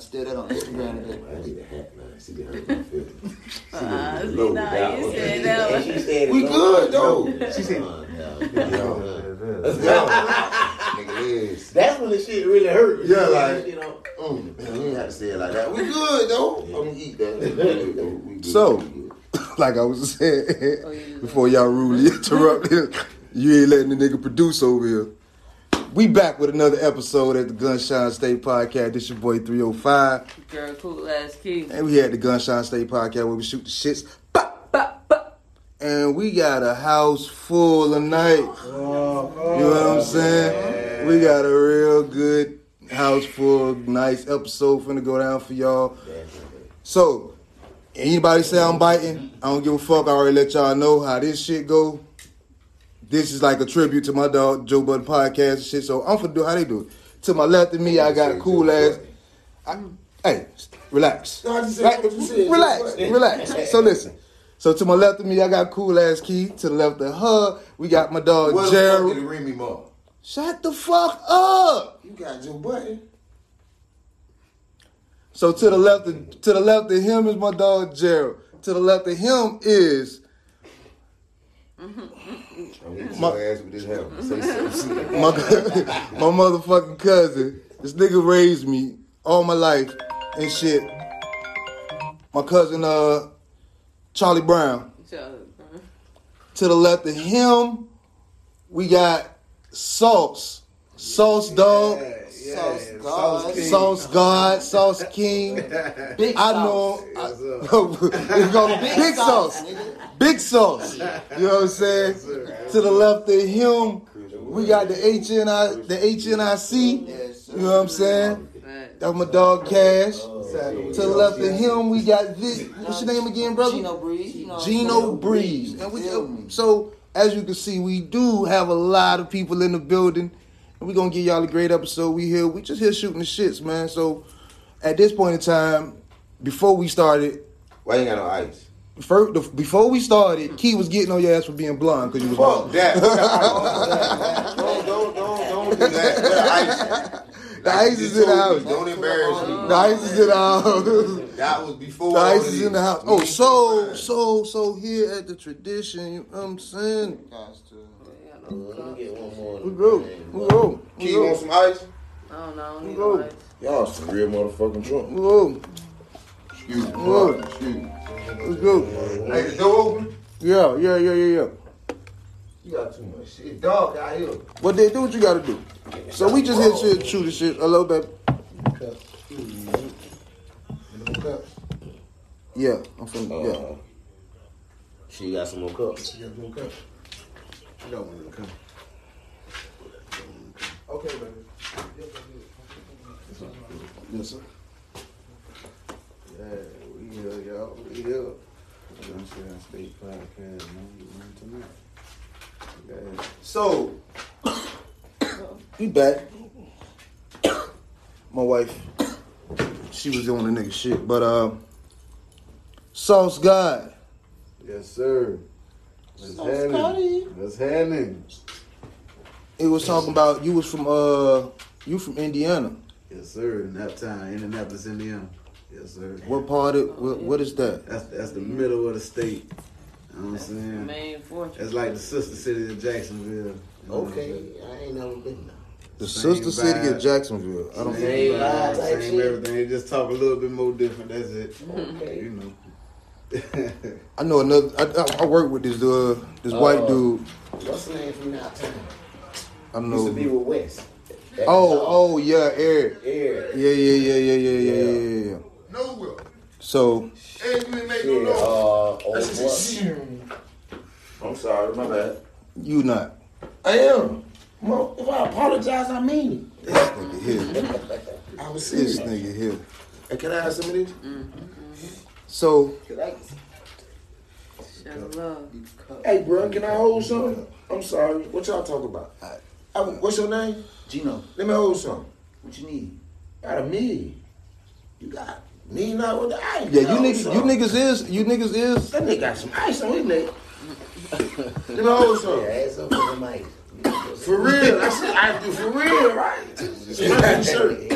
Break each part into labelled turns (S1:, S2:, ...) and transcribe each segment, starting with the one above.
S1: Still that on Instagram today.
S2: I need a hat, man. See, they hurt my feelings.
S3: Uh, see,
S2: Low
S3: nah, you said that one.
S2: she said
S4: We good, though.
S2: She said, yeah, yeah.
S4: Nigga.
S2: That's when the shit really hurt.
S4: Yeah, like-
S2: You know,
S4: Mm, man, you ain't have to say it like that. We good though. I'm gonna eat that. We good, though. We good.
S5: So- like I was saying
S3: Oh,
S5: before y'all rudely interrupted, you ain't letting the nigga produce over here. We back with another episode at the Gunshine State Podcast. This is your boy 305.
S3: Girl, cool ass key.
S5: And we had the Gunshine State Podcast where we shoot the shits. Bop, bop, bop. And we got a house full tonight. You know what I'm saying? We got a real good house full, of nice episode finna go down for y'all. So, anybody say I'm biting? I don't give a fuck. I already let y'all know how this shit go. This is like a tribute to my dog Joe Budden podcast and shit. So I'm gonna do how they do it. To my left of me, I got a cool ass. I, hey, relax.
S4: No, I just said
S5: Right,
S4: what you said.
S5: relax, relax. So listen. So to my left of me, I got cool ass Key. To the left of her, we got my dog
S4: What the fuck
S5: Gerald.
S4: did it ring me more?
S5: Shut the fuck up.
S4: You got Joe Budden.
S5: So to the left of to the left of him is my dog Gerald. To the left of him is mm-hmm.
S4: I'm gonna get your ass with this helmet. Say something.
S5: my my motherfucking cousin. This nigga raised me all my life and shit. My cousin uh Charlie Brown.
S3: So,
S5: To the left of him, we got Sauce. Sauce Dog.
S1: Sauce God.
S5: Sauce God, Sauce King.
S1: Big
S5: I
S1: sauce.
S5: know. it's called Big, Big Sauce.
S1: nigga.
S5: Big Sauce. You know what I'm saying? To the left of him, we got the HNI, the HNIC.
S1: Yes.
S5: You know what I'm saying?
S3: right.
S5: That's my dog Cash. To the left of him, we got this. What's your name again, brother?
S1: Gino Breeze. You know,
S5: Gino Breeze. And we,
S1: Feel
S5: so, as you can see, we do have a lot of people in the building. And we're going to give y'all a great episode. We here, we just here shooting the shits, man. So, at this point in time, before we started,
S4: Why you ain't got no ice?
S5: first, the, before we started, Key was getting on your ass for being blonde because you was
S4: Fuck
S5: blonde.
S4: that. don't, don't, don't, don't do that. Where the ice?
S5: The ice is in the house.
S4: Don't embarrass me.
S5: The ice is in the house.
S4: That was before.
S5: The ice is in the house. Oh, so, so, so here at the tradition, you know what I'm saying?
S1: Guys, too.
S3: Yeah, no
S2: Let me get one more.
S5: We go, we go, we
S4: Key, you want some ice?
S3: I don't know. I don't
S5: Go.
S3: no.
S4: Y'all some real motherfucking drunk.
S5: we go.
S4: Excuse me.
S5: Whoa.
S4: pardon, Excuse me.
S5: Let's go.
S4: Hey, the door open?
S5: Yeah, yeah, yeah, yeah, yeah.
S4: You got too much shit. Dog out here.
S5: What they do, what you gotta do. So we just hit shit, shoot the shit. Hello, baby. Yeah, I'm from, yeah.
S2: Uh, she got some more cups. She got more cups.
S5: Okay, baby. Yes, sir. Yeah, we here, y'all. We here. Gunshine State Podcast, man. We run tonight. Yeah. So, we back. My wife, she was doing the nigga shit, but uh, Sauce God,
S6: Yes, sir. What's happening? What's happening?
S5: it was talking about you was from uh, you from Indiana.
S6: Yes, sir. In that time, Indianapolis, Indiana. Yes, sir.
S5: What part of what, what is that?
S6: That's that's the middle of the state. You know what I'm saying?
S3: Main fortress.
S6: That's like the sister city of Jacksonville. You know
S2: Okay. I ain't never been there.
S5: The
S6: Same
S5: sister city of. Jacksonville. I don't.
S6: Same,
S2: Same
S6: vibe,
S2: vibe
S6: same everything. They just talk a little bit more different. That's it.
S2: Okay.
S6: You know.
S5: I know another. I, I, I work with this uh this white
S2: Oh.
S5: dude.
S2: What's the name from that town?
S5: I don't
S2: Used to be with West. That
S5: Oh oh yeah, Eric.
S2: Yeah.
S5: Yeah yeah yeah yeah yeah yeah yeah yeah.
S4: Nowhere.
S5: So
S4: Hey, you ain't make
S2: Yeah,
S4: no noise.
S2: uh,
S4: That's just I'm sorry, my bad.
S5: you not.
S4: I am. Mo, if I apologize, I mean it.
S5: This nigga here.
S4: it. I was
S5: This nigga here.
S4: Hey, can I have some of this?
S5: So
S3: love.
S4: Hey, bro, can I hold some? I'm sorry. What y'all talking about? I, what's your name?
S1: Gino,
S4: Let me hold some.
S1: what you need?
S4: Got a million. You got me not with the ice.
S5: yeah, you
S4: Hold
S5: niggas you niggas is you niggas is.
S4: That nigga got some ice on his neck. Let me hold some.
S2: Yeah, ask him for the mic.
S4: For real. I said I do for real, right? It's my shirt.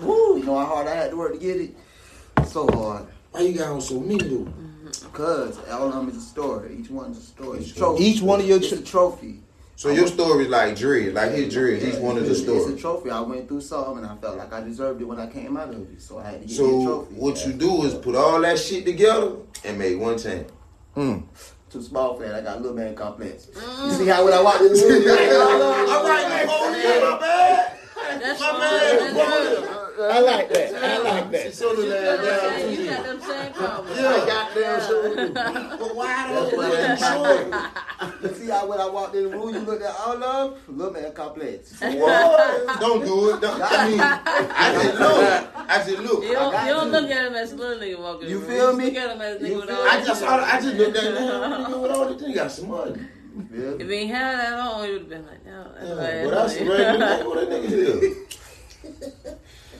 S1: Know how hard I had to work to get it? So hard.
S4: Why you got on so many though?
S1: Cause all of them is a story. Each one's a story. It's a trophy.
S5: Each one of your
S1: it's
S5: tr-
S1: a trophy.
S5: So your story is like dread, like his dread. Each one is a story.
S1: It's a trophy. I went through something and I felt like I deserved it when I came out of it. So I had to get a
S5: So
S1: trophy.
S5: what you do is put all that shit together and make one team. Mm.
S1: Too small for that. I got a little man complex. You see how when I walked in the room,
S5: All right, man. Oh, yeah, my bad.
S3: That's
S5: My
S3: true.
S5: man,
S3: That's true.
S4: I like that. I like that.
S5: So the
S3: You
S5: lad
S3: got them
S5: to
S3: same- you
S5: you.
S3: got them same problems.
S5: Yeah.
S4: Goddamn sure.
S5: But why
S1: That's
S5: don't you
S1: I see how when I walked in the room, you looked at all of little man complex.
S5: What? Don't do it. Don't, I mean, I just look. I just look.
S3: You don't, you don't look at him as a little nigga walking.
S1: You feel me?
S3: You look at him as a nigga with all
S5: I just I just looked at that nigga with all the thing. He got some money.
S1: Yeah.
S3: If he had that on, he would have been like, no, that's
S5: Yeah,
S3: why
S5: but that's the regular nigga. What that nigga is.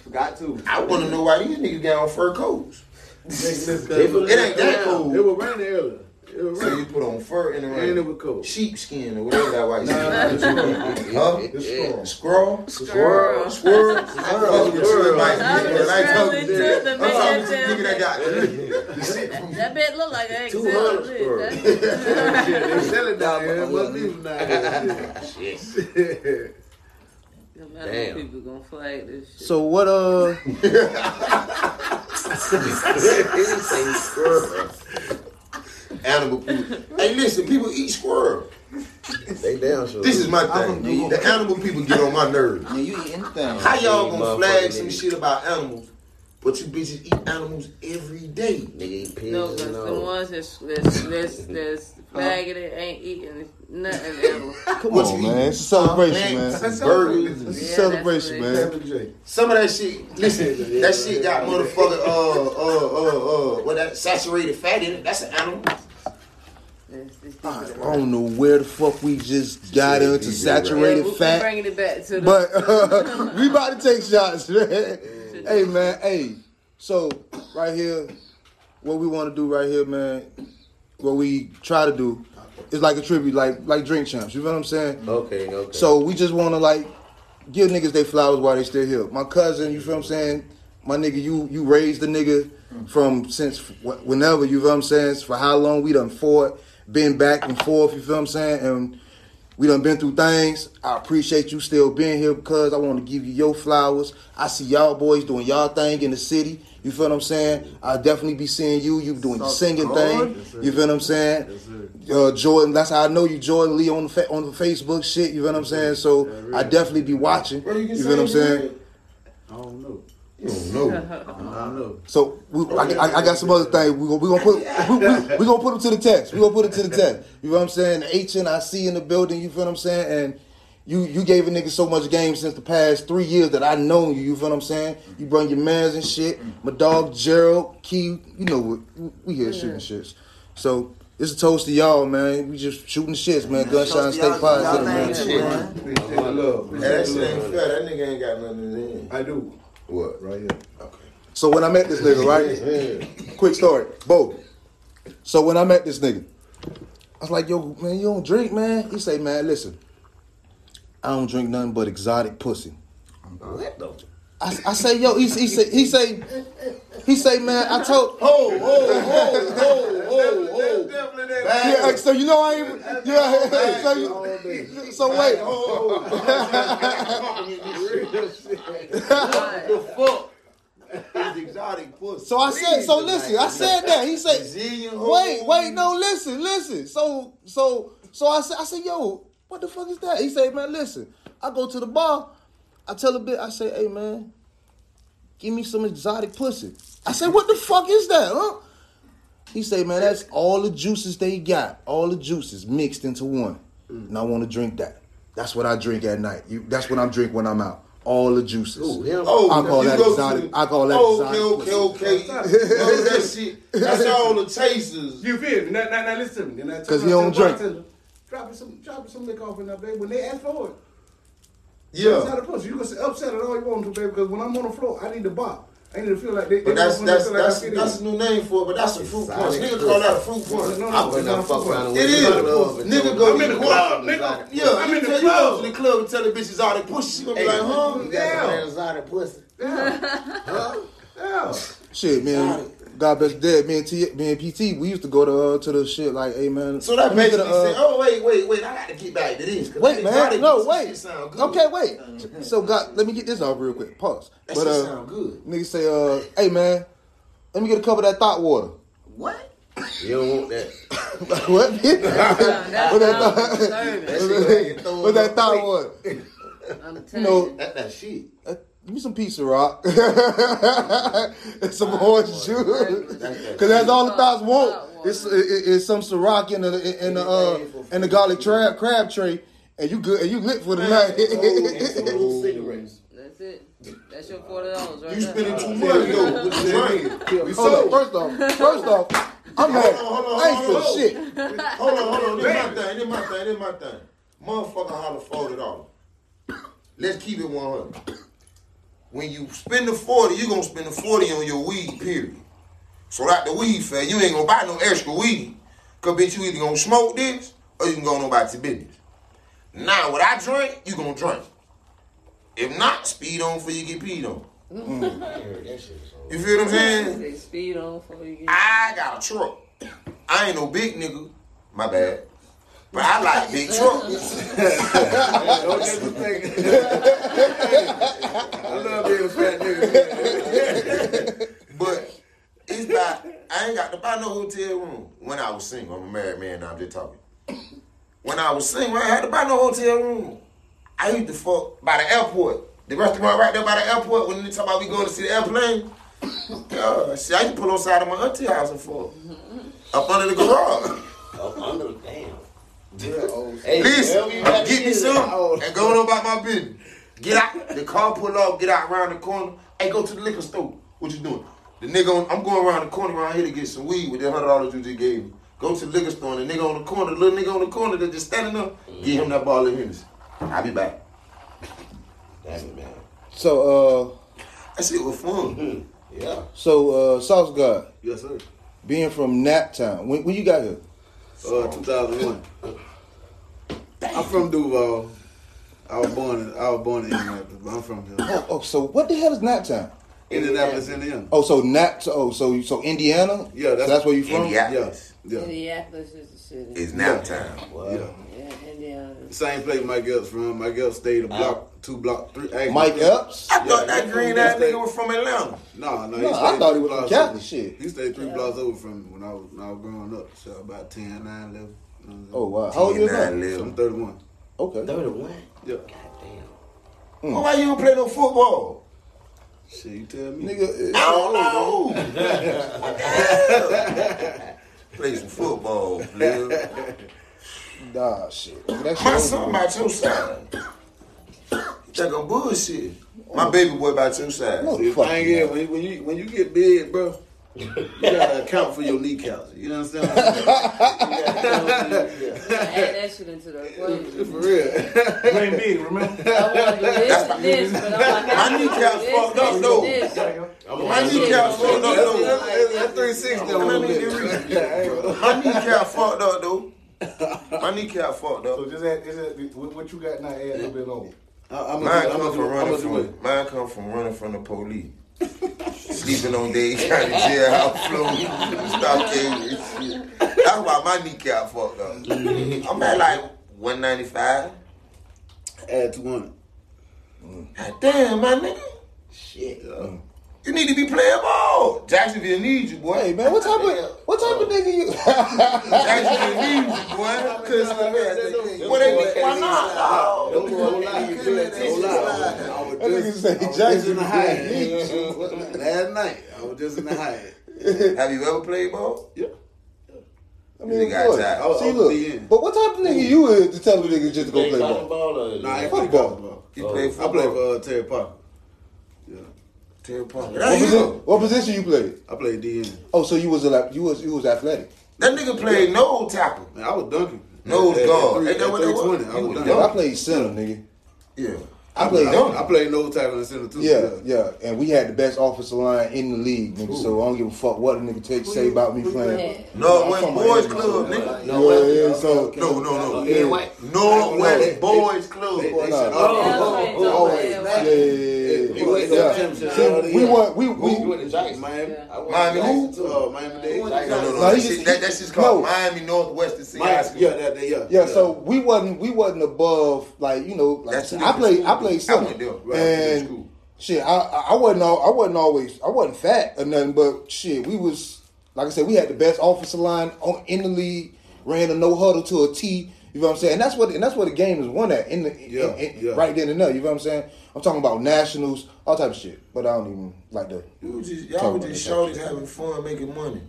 S1: Got to.
S5: I want to know why these niggas got on fur coats.
S6: It
S5: It ain't that cold.
S6: It was raining earlier. It was
S5: So
S6: raining.
S5: you put on fur in the
S6: And it
S5: rain.
S6: was cold.
S5: Sheepskin or whatever that white
S6: Nah,
S5: shit.
S6: nah, it's
S5: Huh?
S6: It's strong.
S5: Squirrel?
S3: Squirrel.
S5: Squirrel? I'm fucking with.
S3: I was
S5: But I ain't talking
S3: scrolling
S5: to
S3: too
S5: you.
S3: to
S5: I'm talking
S3: that
S5: to the nigga that got the shit
S3: That bit look like an
S6: 200
S3: XL.
S6: squirrel.
S3: That's-
S6: They sell it down here. It must be from down here.
S3: No
S2: Damn.
S3: what people gonna flag this shit.
S5: So what uh
S2: squirrel.
S5: Animal people? Hey listen, people eat squirrel.
S2: They down sure.
S5: This is my thing.
S1: from-
S5: The animal people get on my nerves.
S1: Yeah, you eat anything.
S5: How y'all gonna flag some shit about animals, but you bitches eat animals every day?
S2: Nigga eat pigs
S3: No, 'cause
S2: and
S3: the ones that's that's that's, that's flagging it ain't eating nothing else.
S5: Come What on, you man. It's a celebration, man. Burgers. It's a
S3: Yeah,
S5: celebration, man. Some of that shit, listen, that shit got motherfucker, uh, uh, uh, uh, what that saturated fat in it. That's an animal.
S3: That's- that's
S5: I don't know where the fuck we just got into
S3: Yeah,
S5: saturated
S3: we- we
S5: fat.
S3: bringing it back to the.
S5: But uh, we about to take shots, man. hey, man. Hey, so right here, what we want to do right here, man. What we try to do is like a tribute, like like drink champs. You know what I'm saying?
S2: Okay, okay.
S5: So we just want to like give niggas they flowers while they still here. My cousin, you feel what I'm saying? My nigga, you you raised the nigga from since whenever. You feel what I'm saying? For how long we done fought, been back and forth. You feel what I'm saying? And we done been through things. I appreciate you still being here because I want to give you your flowers. I see y'all boys doing y'all thing in the city. You feel what I'm saying? I'll definitely be seeing you. You doing the singing thing. You feel what I'm saying? Uh, Jordan, that's how I know you, Jordan Lee on the fa- on the Facebook shit. You feel what I'm saying? So I definitely be watching.
S4: Bro, you can
S5: You feel what I'm saying?
S6: I don't know.
S5: You don't know.
S6: I don't know.
S5: So we, I, I, I got some other things. We gonna we gonna put we, we, we gonna put them to the test. We gonna put it to the test. You know what I'm saying? The see in the building. You feel what I'm saying? And you you gave a nigga so much game since the past three years that I known you. You feel what I'm saying? You bring your mans and shit. My dog Gerald Key. You know what? We here shooting shits. So. It's a toast to y'all, man. We just shooting shits, man. Gunshine
S1: Toast to
S5: State
S1: y'all-
S5: Fire
S1: y'all
S5: Center, man.
S1: thing,
S5: Shit.
S1: man.
S6: Appreciate the love.
S5: Hey, that shit ain't fair. That nigga ain't got nothing in.
S6: I do.
S5: What?
S6: Right here.
S5: Okay. So when I met this nigga, right? Quick story, Bo. So when I met this nigga, I was like, "Yo, man, you don't drink, man?" He say, "Man, listen, I don't drink nothing but exotic pussy."
S2: What the?
S5: I, I say, "Yo," he, he say, he say, he say, "Man, I told."
S4: Oh, oh, oh, oh, oh, oh.
S5: Yeah, so you know I ain't. Yeah, so you, so wait.
S4: The fuck? It's exotic pussy.
S5: So I said, so listen, I said that. He said, wait, wait, no, listen, listen. So, so, so I said, I said, yo, what the fuck is that? He said, man, listen. I go to the bar. I tell a bit. I say, hey, man, give me some exotic pussy. I said, what the fuck is that, huh? He say, man, that's all the juices they got, all the juices mixed into one, and I want to drink that. That's what I drink at night. You, that's what I'm drink when I'm out. All the juices.
S2: Ooh, him.
S5: Oh, I call
S4: you
S5: that
S4: go
S5: exotic.
S4: to-
S5: I call that
S4: Oh,
S5: exotic.
S4: okay, okay, okay. No, that shit. That's all the tasters.
S6: You feel me? Now, now, now listen to me. Then I turn
S5: 'Cause he
S6: around
S5: don't
S6: to the
S5: drink.
S6: Bartender, Drop it some, drop it some liquor off in that baby when they ask for it.
S4: Yeah.
S6: Upset, the pussy. You can say upset it all you want to, baby. Because when I'm on the floor, I need to bop. I need to feel like they.
S4: But
S6: they
S4: that's
S6: want
S4: that's
S6: like
S4: that's that's a new name for it. But that's a fruit punch.
S2: Exotic
S4: Nigga call that a fruit
S6: No,
S4: punch.
S6: no,
S2: I
S6: no,
S2: would
S6: it's not
S2: not fuck around with
S4: is.
S2: love and
S4: Nigga go
S6: I'm in the club, nigga.
S4: Yeah,
S6: I'm
S4: you
S6: in the
S4: tell you go
S6: club.
S4: to the club and tell the bitches all that pussy. She gonna be like, huh?
S2: You got
S6: Yeah.
S2: some exotic pussy.
S6: Yeah.
S5: Shit, man. God bless dead. Me and T, me and PT, we used to go to uh, to the shit like, hey man.
S4: So that
S5: let me get
S4: basically
S5: a, uh,
S4: said, oh wait, wait, wait, I got to get back to this.
S5: Wait,
S4: that
S5: man. No, wait.
S4: sound good.
S5: Okay, wait. So, God, let me get this off real quick. Pause.
S4: That
S5: but
S4: shit
S5: uh,
S4: sound good.
S5: Nigga say, uh, hey man, let me get a cup of that thought water.
S1: What?
S2: You don't want that.
S5: what?
S3: That
S5: What that thought-
S3: disturbing.
S5: What that thought water?
S3: I'm
S5: You
S3: telling
S5: know,
S3: you.
S2: That that shit.
S5: uh, give me some pizza rock and some orange juice. Cause that's all the thoughts want. It's it, it- it's some Ciroc in the in the uh in the garlic crab crab tray, and you good and you lit for the night.
S2: Cigarettes.
S3: That's it. That's your forty dollars right
S4: You spending too much though with the
S5: Hold
S4: sold.
S5: up, first off, first off, I'm mad.
S4: Hold on, hold on,
S5: I ain't
S4: hold
S5: feel
S4: on.
S5: shit.
S4: Hold on, hold on. This my thing. This my thing. This my thing. Motherfucker holler forty dollars. Let's keep it one hundred. When you spend the forty, you're gonna spend the forty on your weed. Period. So that the weed fair, you ain't gonna buy no extra weed. Cause bitch, you either gonna smoke this or you can go on about your business. Now, what I drink, you gonna drink. If not, speed on before you get peed on. Mm. Mm.
S2: That shit is
S4: You feel what I'm saying?
S3: They speed on before you get.
S4: I got a truck. I ain't no big nigga. My bad. But I like big trucks.
S6: Don't get mistaken. I love being a fat nigga.
S4: But it's about I ain't got to buy no hotel room when I was single. I'm a married man now, I'm just talking. When I was single, I had to buy no hotel room. I used to fuck by the airport. The restaurant right there by the airport when they talk about we going to see the airplane. God, see, I used to pull on side of my auntie house and fuck. Up under the garage.
S2: Up under the damn.
S1: Hey,
S4: Listen,
S1: whatever you gotta
S4: get me some
S1: oh.
S4: and go on about my business. Get out. The car pull off, get out around the corner. Hey, go to the liquor store. What you doing? The nigga on, I'm going around the corner around here to get some weed with the hundred dollars you just gave me. Go to the liquor store and the nigga on the corner, the little nigga on the corner that just standing up, give him that ball of Hennessy. I'll be back.
S2: Damn it, man.
S5: So uh,
S4: That shit was fun.
S2: Yeah.
S5: so uh, Sauce God,
S6: Yes, sir.
S5: being from Nap Town, when, when you got here?
S6: Uh, 2001. I'm from Duval. I was born in I was born in Indianapolis, but I'm from here.
S5: Oh, oh, so what the hell is Nap Town?
S6: Indianapolis, Indiana.
S5: Oh, so Nap. Oh, so so Indiana.
S6: Yeah,
S5: So
S6: that's-
S5: that's where you from.
S4: Indianapolis
S6: Yeah.
S3: Indianapolis is the city.
S4: is nap time.
S6: Yeah.
S3: Yeah, Indiana.
S6: Same place Mike Epps from. Mike Epps stayed a block, ah. two block, three. actually,
S5: Mike
S6: three-
S5: Epps.
S4: I thought that green ass nigga was from Atlanta.
S6: No, no,
S5: No,
S6: he
S5: I thought he was from
S6: blocks
S5: Catholic shit.
S6: He stayed three blocks over from when I was when I was growing up. So about 10, 9, 11. You know
S5: Oh wow, how old you
S4: Nine
S5: now?
S6: I'm saying?
S4: live.
S6: So I'm 31.
S5: Okay.
S2: 31.
S6: Yeah.
S2: God damn.
S4: Well, why you don't play no football?
S6: Shit, you tell me.
S5: Nigga,
S4: I
S5: uh,
S4: don't know. Play some football, player.
S5: nah, shit. That shit
S4: My son
S5: with.
S4: about your side. You think I'm bullshit. My baby boy about your side.
S5: No.
S6: The
S5: Fuck
S6: thing is, when you when you get big, bro, you gotta account for your kneecaps. You understand? What I'm saying?
S3: Add that shit into the equation.
S6: For real.
S7: You ain't big, remember?
S3: I want to this and this, but I'm like,
S4: My
S3: I can
S4: kneecaps fucked up,
S3: this,
S4: though. My kneecap fucked up though.
S6: That's 360 on
S4: Let
S6: the
S4: me get real. My kneecap fucked up though. My kneecap fucked up.
S7: So just add, just add, what what you got now, add a little bit on.
S6: I'm
S4: Mine come from running from mine come from running from the police. Sleeping on Dade County jailhouse floor. Stockade and shit. That's why my kneecap fucked up. I'm at like 195.
S6: Add 200.
S4: God damn, my nigga.
S2: Shit. Though. Mm.
S4: You need to be playing ball. Jacksonville needs you, boy.
S5: Hey man, what type of what type of nigga you?
S4: Jacksonville needs you, boy. What they need? Why not?
S6: Don't go lie. Don't lie. I was
S5: That nigga
S6: just,
S5: say
S6: I was just
S5: Jackson
S6: in the high. Last night, I was just in the high.
S4: Have you ever played ball?
S6: Yeah.
S5: I mean,
S4: You got
S5: boy.
S6: I was
S5: see,
S6: on
S5: look,
S6: the
S5: but what type of nigga you is to tell a nigga just to go
S2: Play
S5: play
S2: ball.
S5: ball?
S2: ball
S6: Nah, I ain't
S5: Fuck
S6: play
S5: ball.
S6: basketball.
S4: You play
S6: I
S4: football?
S6: play for uh, Terry Parker. Yeah.
S4: Terry Parker.
S5: What,
S4: That,
S5: position, what position you played?
S6: I played DN.
S5: Oh, so you was a like you was you was athletic.
S4: that nigga played nose tackle.
S6: Man, I was dunking.
S4: No,
S6: At- at
S4: Ain't that what that was?
S6: 320, I
S4: You
S6: was
S4: was
S6: dunking.
S5: Yeah, I played center, nigga.
S4: Yeah.
S5: I played.
S6: I, I played nose tackle and center too.
S5: Yeah, yeah, and we had the best offensive line in the league, nigga. So I don't give a fuck what a nigga take say about me playing.
S4: Northwest
S5: I'm from
S4: Boys
S5: Miami,
S4: Club,
S5: so-
S4: nigga.
S5: Yeah, yeah, so
S4: No, no, no.
S5: yeah,
S4: Northwest Boys Club.
S6: They, they
S5: Nah.
S6: said,
S5: Yeah,
S6: oh, oh, oh, always.
S5: yeah, yeah, yeah,
S6: It
S5: yeah.
S6: was
S5: Yeah.
S6: championship.
S5: See,
S6: all
S5: we
S6: year.
S5: went. We
S2: You
S5: we.
S2: went to Jackson.
S6: Miami.
S4: Miami who?
S2: Jackson, too.
S6: Miami Dade.
S4: No, no, no.
S5: No,
S4: that,
S5: he
S4: shit,
S5: just-
S4: that, that shit's called
S5: No.
S4: Miami Northwestern City High
S6: Miami,
S4: School.
S6: yeah, that, that, yeah,
S5: Yeah, so we wasn't we wasn't above like you know like I
S4: different
S5: played. I played
S4: I
S5: center
S4: went there. Right, I went
S5: and
S4: school.
S5: shit I I I wasn't all, I wasn't always I wasn't fat or nothing but shit we was like I said we had the best offensive line on, in the league ran a no huddle to a T you know what I'm saying and that's what and that's what the game is won at in the
S6: Yeah,
S5: in- in-
S6: yeah.
S5: right then and there you know what I'm saying I'm talking about nationals all type of shit but I don't even like that.
S4: You was just,
S5: Talk
S4: y'all
S5: about
S4: was just shorties having fun making money.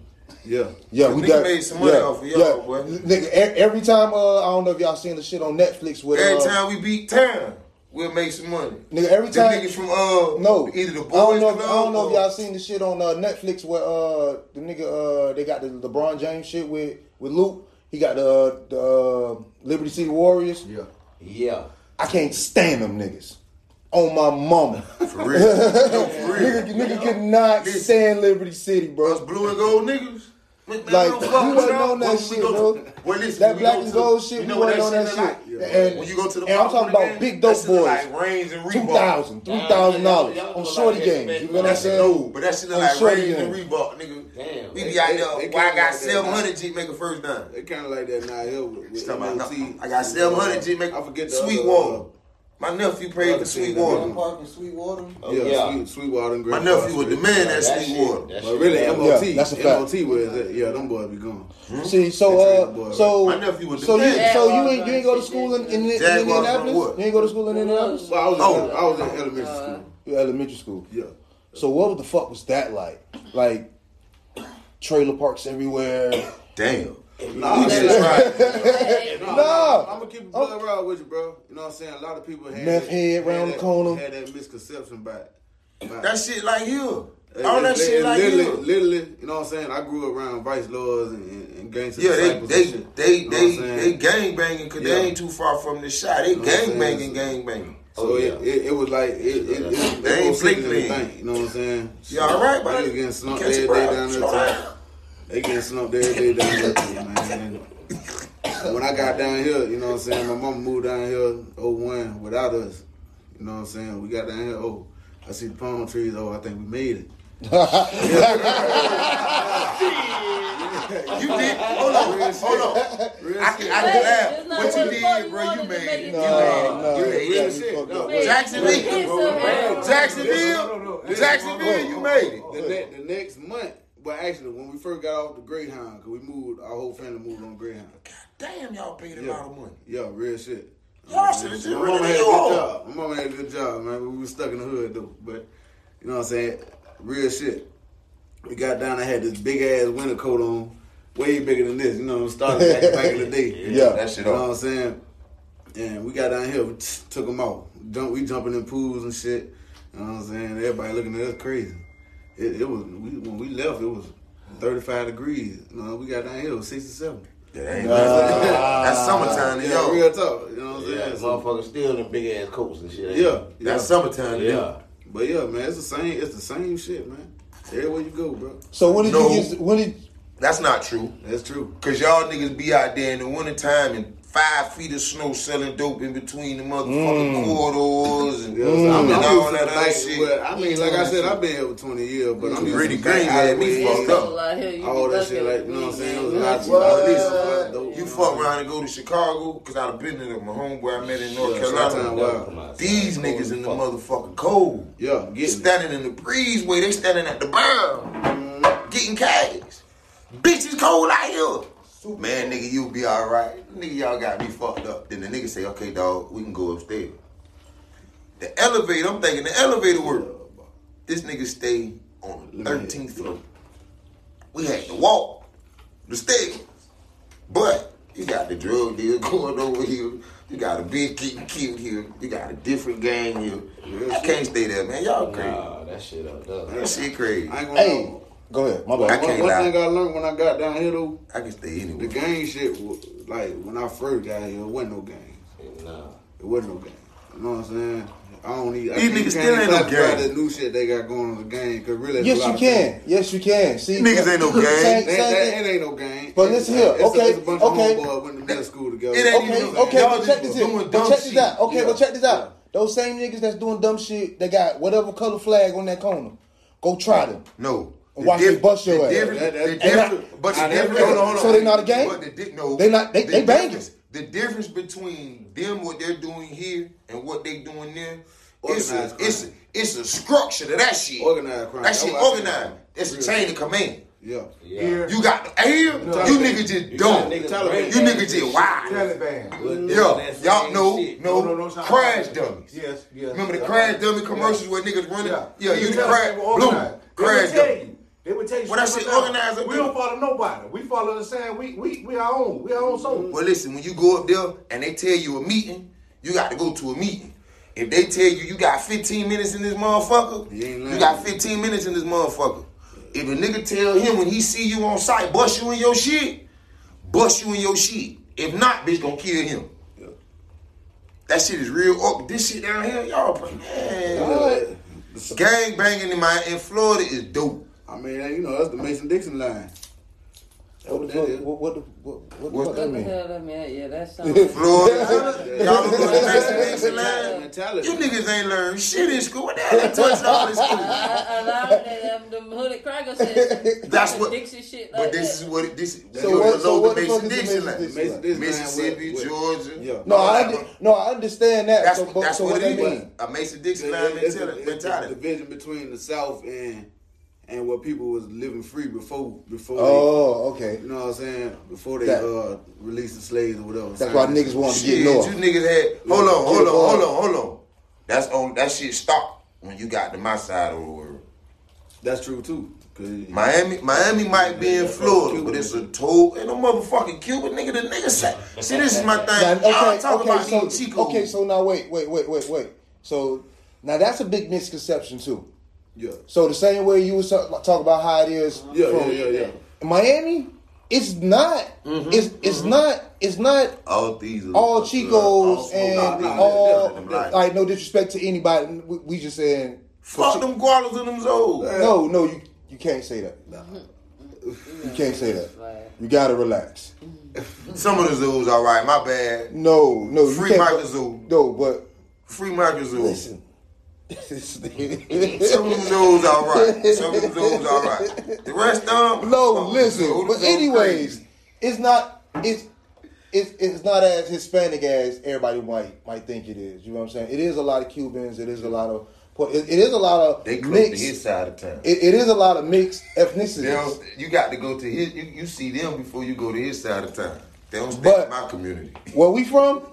S6: yeah.
S5: Yeah, we got
S4: made some money
S5: yeah,
S4: off of y'all,
S5: yeah.
S4: boy.
S5: Nigga, e- every time uh, I don't know if y'all seen the shit on Netflix with
S4: Every
S5: uh,
S4: time we beat town, we'll make some money.
S5: nigga every
S4: Them
S5: time
S4: niggas from uh
S5: No,
S4: either the boys
S5: I don't know. If,
S4: club
S5: I don't know if y'all seen the shit on uh, Netflix where uh the nigga uh they got the LeBron James shit with with Luke. He got the the uh, Liberty City Warriors.
S6: Yeah.
S2: Yeah.
S5: I can't stand them niggas. On my mama,
S4: For real. no, for real.
S5: nigga, nigga could not stand Liberty City,
S4: Us
S5: bro.
S4: blue and gold niggas. Man, man,
S5: Like,
S4: we don't fuck
S5: wasn't on that shit, bro.
S4: Well, listen,
S5: That black and gold shit,
S4: you
S5: we
S4: know
S5: wasn't on that
S4: shit
S5: shit.
S4: like?
S5: And,
S4: When you go to the
S5: and I'm talking about
S4: game,
S5: big dope boys.
S4: like Reigns and
S5: Two
S4: Reebok.
S5: thousand, three thousand dollars
S2: Y'all- y'all
S5: on shorty
S2: like
S5: games.
S2: that,
S5: You know what I'm
S4: That's
S5: saying?
S4: no, but that shit look like
S5: shorty
S4: Reigns and
S5: games.
S4: Reebok, nigga.
S2: Damn.
S4: We
S6: They-
S4: be out there. Why I got
S6: like that
S4: seven
S6: now.
S4: hundred G make a first down.
S6: They kind of like that now here with, with
S4: He's talking about,
S6: MOT.
S4: no, I got seven hundred G make
S6: I forget the
S4: Sweetwater.
S6: other, uh,
S4: My nephew prayed for
S6: team
S4: Sweetwater.
S6: that
S1: Park in Sweetwater.
S2: Oh,
S6: yeah,
S2: yeah.
S6: Sweet, Sweetwater and
S4: My
S6: Great
S4: nephew
S6: Park
S4: was the man
S2: That
S4: at
S2: shit-
S4: Sweetwater.
S2: that
S6: But really, MOT,
S5: Yeah, that's a fact.
S6: MOT was that. Yeah, them boys be gone.
S5: See, so
S6: They treat
S5: uh, so
S4: My nephew was the
S5: so you
S4: man.
S5: so you
S3: Jaguars
S5: ain't you ain't go to school in, in, in Indianapolis?
S4: what?
S5: You ain't go to school in Indianapolis?
S6: Well, I was,
S4: Oh.
S6: in, I was in elementary school.
S5: You elementary school.
S6: Yeah.
S5: So what the fuck was that like? Like trailer parks everywhere.
S4: Damn.
S6: Nah,
S4: We
S6: shit.
S4: just tried.
S6: Nah,
S5: Nah.
S6: I'm gonna keep it oh. blood raw with you, bro. You know what I'm saying? A lot of people had
S5: Meth
S6: that-
S5: head
S6: had
S5: round the corner.
S6: Had that misconception about, about
S4: That shit like you.
S6: It-
S4: All that
S6: it-
S4: shit
S6: it
S4: like
S6: literally,
S4: here.
S6: literally, you know what I'm saying? I grew up around vice lords and, and, and gangster
S4: Yeah, they they they
S6: You know
S4: they they gang banging because
S6: Yeah.
S4: they ain't too far from the shot. They
S6: know
S4: gang banging, gang banging.
S6: So
S2: Oh,
S6: it,
S2: yeah.
S6: it, it was like it, it, it, it,
S4: They ain't
S6: was
S4: flick
S6: than
S4: flick.
S6: thing, You know what I'm saying?
S4: You all right,
S6: They
S4: buddy?
S6: getting snumped
S4: Catch
S6: every
S4: a
S6: day
S4: breath.
S6: down there.
S4: Slow
S6: too.
S4: down.
S6: They getting snumped every day down there, too, man. And when I got down here, you know what I'm saying? My mama moved down here 01 without us. You know what I'm saying? We got down here. Oh, I see the palm trees. Oh, I think we made it.
S4: You did. Hold on, hold on.
S6: Real
S4: I can, I can laugh. What you
S3: what the fuck
S4: did, bro, you made it.
S3: it
S4: You
S3: do.
S4: made
S5: No,
S4: it. You made it.
S5: you
S6: shit. No.
S4: Jacksonville.
S3: it's so bad.
S4: Jacksonville, Jacksonville, you made it.
S6: The, ne- the next month, but actually, when we first got off the Greyhound, because we moved, our whole family moved on Greyhound.
S4: God Damn, y'all paid a
S6: Yeah.
S4: lot of money.
S6: Yeah, real shit.
S4: Y'all should have just
S6: My mama
S4: rented
S6: had a good
S4: all.
S6: job. My mama had a good job, man. We was stuck in the hood though, but you know what I'm saying? Real shit. We got down. I had this big ass winter coat on, way bigger than this. You know, started back, back in the day.
S5: Yeah.
S4: That shit
S6: You know what. I'm saying? And we got down here, we t- took them out. Jump, we jumping in pools and shit. You know what I'm saying? Everybody looking at us crazy. It, it was we, when we left. It was 35 degrees. You know, we got down here. It was 67.
S4: That ain't That's summertime to
S6: Yeah,
S4: y'all.
S6: real talk. You know what I'm
S2: Yeah,
S6: saying? So-
S2: motherfuckers still in big ass coats and shit.
S6: yeah, yeah.
S4: That's summertime to
S2: they? Yeah.
S6: But yeah, man, it's the same. It's the same shit, man. Everywhere you go, bro.
S5: So when did
S4: No.
S5: you get? When did?
S4: That's not true.
S6: That's true.
S4: Cause y'all niggas be out there in the wintertime and five feet of snow selling dope in between the motherfucking mm. corridors and,
S6: Yeah, so I'm,
S4: mm.
S6: I'm
S4: all that other
S6: night.
S4: shit.
S6: Well, I mean, like I said, I've been here for 20 years, but I'm pretty
S4: green
S6: back
S4: had me
S6: alleyways,
S4: fucked up.
S6: All that shit, like you know what I'm saying. It was a lot,
S4: What?
S6: a lot of these, a lot of dope,
S4: You
S6: know
S4: fuck
S6: what I'm
S4: around and go to Chicago, cause I've been there. My homeboy I met in North Carolina. These niggas in the motherfucking cold.
S6: Yeah, getting
S4: Standing in the breeze, breezeway, they standing at the bar, mm-hmm. getting cash. Bitches cold out here. Man, nigga, you be alright. Nigga, y'all got me fucked up. Then the nigga say, okay, dog, we can go upstairs. The elevator, I'm thinking the elevator work. This nigga stay on the 13th floor. We had to walk the stairs. But you got the drug deal going over here. You got a bitch getting killed here. You got a different gang here. I can't stay there, man. Y'all crazy.
S2: Nah, that shit up there.
S4: That shit crazy.
S6: I ain't gonna
S5: Hey,
S6: lie.
S5: Go ahead. My
S4: I can't
S6: One, one
S4: lie.
S6: thing I learned when I got down here though,
S4: I can stay anywhere.
S6: the
S4: anywhere.
S6: gang shit, was, like when I first got here, it wasn't no gang.
S2: Nah.
S6: It wasn't no gang. You know what I'm saying? I don't need.
S4: These niggas still ain't no
S6: classify
S4: gang.
S6: The new shit they got going on the gang, cause really,
S5: Yes, you can.
S6: things.
S5: Yes, you can. See,
S4: Niggas ain't no gang.
S5: Same,
S6: That,
S5: same
S6: that,
S5: thing.
S6: it ain't no gang.
S5: But listen here,
S6: It's a-
S5: okay,
S6: it's a bunch
S5: okay.
S6: of homeboys went to middle school together.
S4: It ain't
S5: Okay,
S4: even-
S5: okay,
S4: y'all
S5: but
S4: just
S5: check this
S4: doing
S5: out.
S4: dumb
S5: But check this
S4: shit.
S5: out. Okay,
S6: Yeah.
S5: but check this out. Those same niggas that's doing dumb shit, they got whatever color flag on that corner. Go try them.
S4: No.
S5: And watch me bust your ass.
S4: difference-
S6: That- that-
S4: the
S6: and
S4: difference-
S6: that-
S4: But the difference, hold on, hold on.
S5: So they not a gang?
S4: But the di- no,
S5: They not- they-
S4: the
S5: they banging.
S4: The difference between them, what they're doing here, and what they doing there, it's a, it's a, it's a structure to that shit.
S6: Organized crime.
S4: That shit
S6: what
S4: organized. It's a chain of command.
S6: Yeah.
S7: Here,
S4: You got the here, you niggas just
S2: You
S4: You
S2: niggas
S6: Taliban.
S2: brain
S4: niggas
S2: damage
S4: just
S2: and
S4: wild.
S7: Taliban.
S4: Yeah, y'all know,
S2: shit.
S4: no,
S7: No, no, no,
S4: crash dummies.
S7: Yes, yes.
S4: Remember the crash dummy commercials where niggas running?
S7: Yeah,
S4: Yeah, you the crash,
S7: they
S4: blue, crash dummy.
S7: You. They would tell you.
S4: Well, that
S7: straight
S4: shit organized
S7: We don't follow nobody. We follow the same. We we we our own. We our own soul.
S4: Well, listen, when you go up there and they tell you a meeting, you got to go to a meeting. If they tell you you got 15 minutes in this motherfucker,
S6: You ain't
S4: you
S6: lying.
S4: got 15 minutes in this motherfucker. If a nigga tell him when he see you on site, bust you in your shit, bust you in your shit. If not, bitch, gonna kill him. That shit is real. Oh, this shit down here, y'all, man. Gang banging in my in Florida is dope.
S6: I mean, you know, that's the Mason Dixon line.
S5: What
S6: what
S5: the
S6: that
S5: fuck? What, what, the- what, what, what
S3: What
S5: that
S3: the
S5: mean?
S3: hell that mean? Yeah, that sounds.
S4: Florida, y'all don't go to Mason Dixon line.
S6: Mentality.
S4: You niggas ain't learned shit in school. What the hell they touch all in school?
S3: I allowed that um, them hooded crackers said
S4: That's what-
S3: Dixie shit
S4: But this
S3: that.
S4: is what it, this.
S5: So
S4: you
S5: what- so what
S4: the
S5: the fuck
S4: Mason
S5: is the
S4: Dixon line.
S5: Dixon
S6: Mason Dixon line
S4: Mississippi,
S6: with- with-
S4: Georgia.
S6: Yeah.
S5: No, I no, I understand that.
S4: That's,
S5: so,
S4: that's
S5: so
S4: what
S5: what
S4: it
S5: that
S4: is.
S5: mean?
S4: A Mason Dixon line
S6: it-
S4: mentality.
S6: the division between the South and and what people was living free before before
S5: Oh, okay.
S6: you know what I'm saying before they
S5: That-
S6: uh released the slaves or whatever.
S5: That's why niggas want to get north.
S4: you niggas had. Hold on, hold
S5: Get
S4: on, hold on, hold on. That's on. That shit stopped when you got to my side of the world.
S6: That's true too. 'cause
S4: Miami, Miami might be in Florida, but it's a total. and a motherfucking Cuban nigga. The nigga say. See, this is my thing.
S5: Now,
S4: Y'all
S5: okay,
S4: talk
S5: okay,
S4: about
S5: so,
S4: Chico.
S5: okay, so now wait, wait, wait, wait, wait. So now that's a big misconception too.
S6: Yeah.
S5: So the same way you was talk, talk about how it is
S6: Yeah,
S5: from
S6: yeah, yeah, yeah.
S5: Miami, it's not.
S4: Mm-hmm,
S5: It's it's not. It's not
S4: all these,
S5: all Chicos
S4: all-
S5: and
S4: nah,
S5: all.
S4: different.
S5: Like no disrespect to anybody. We, we just saying.
S4: Fuck them gualas and them zoes.
S5: No, no, you you can't say that. You can't say that. You gotta relax.
S4: Some of the zoos all right. My bad.
S5: No, no,
S4: Free
S5: can't-
S4: Michael Zoo.
S5: No, but
S4: Free Michael Zoo.
S5: listen.
S4: Some of them zoos all right. Some of them zoos all right. The rest of them.
S5: No,
S4: fuck
S5: listen.
S4: them.
S5: But anyways,
S4: crazy.
S5: it's not. It's it's it's not as Hispanic as everybody might might think it is. You know what I'm saying? It is a lot of Cubans. It is a lot of. It, it is a lot of
S4: they close
S5: mixed.
S4: to his side of town.
S5: it, it is a lot of mixed ethnicities.
S4: you got to go to his. You, you see them before you go to his side of town. They don't stay
S5: But-
S4: in my community.
S5: Where we from?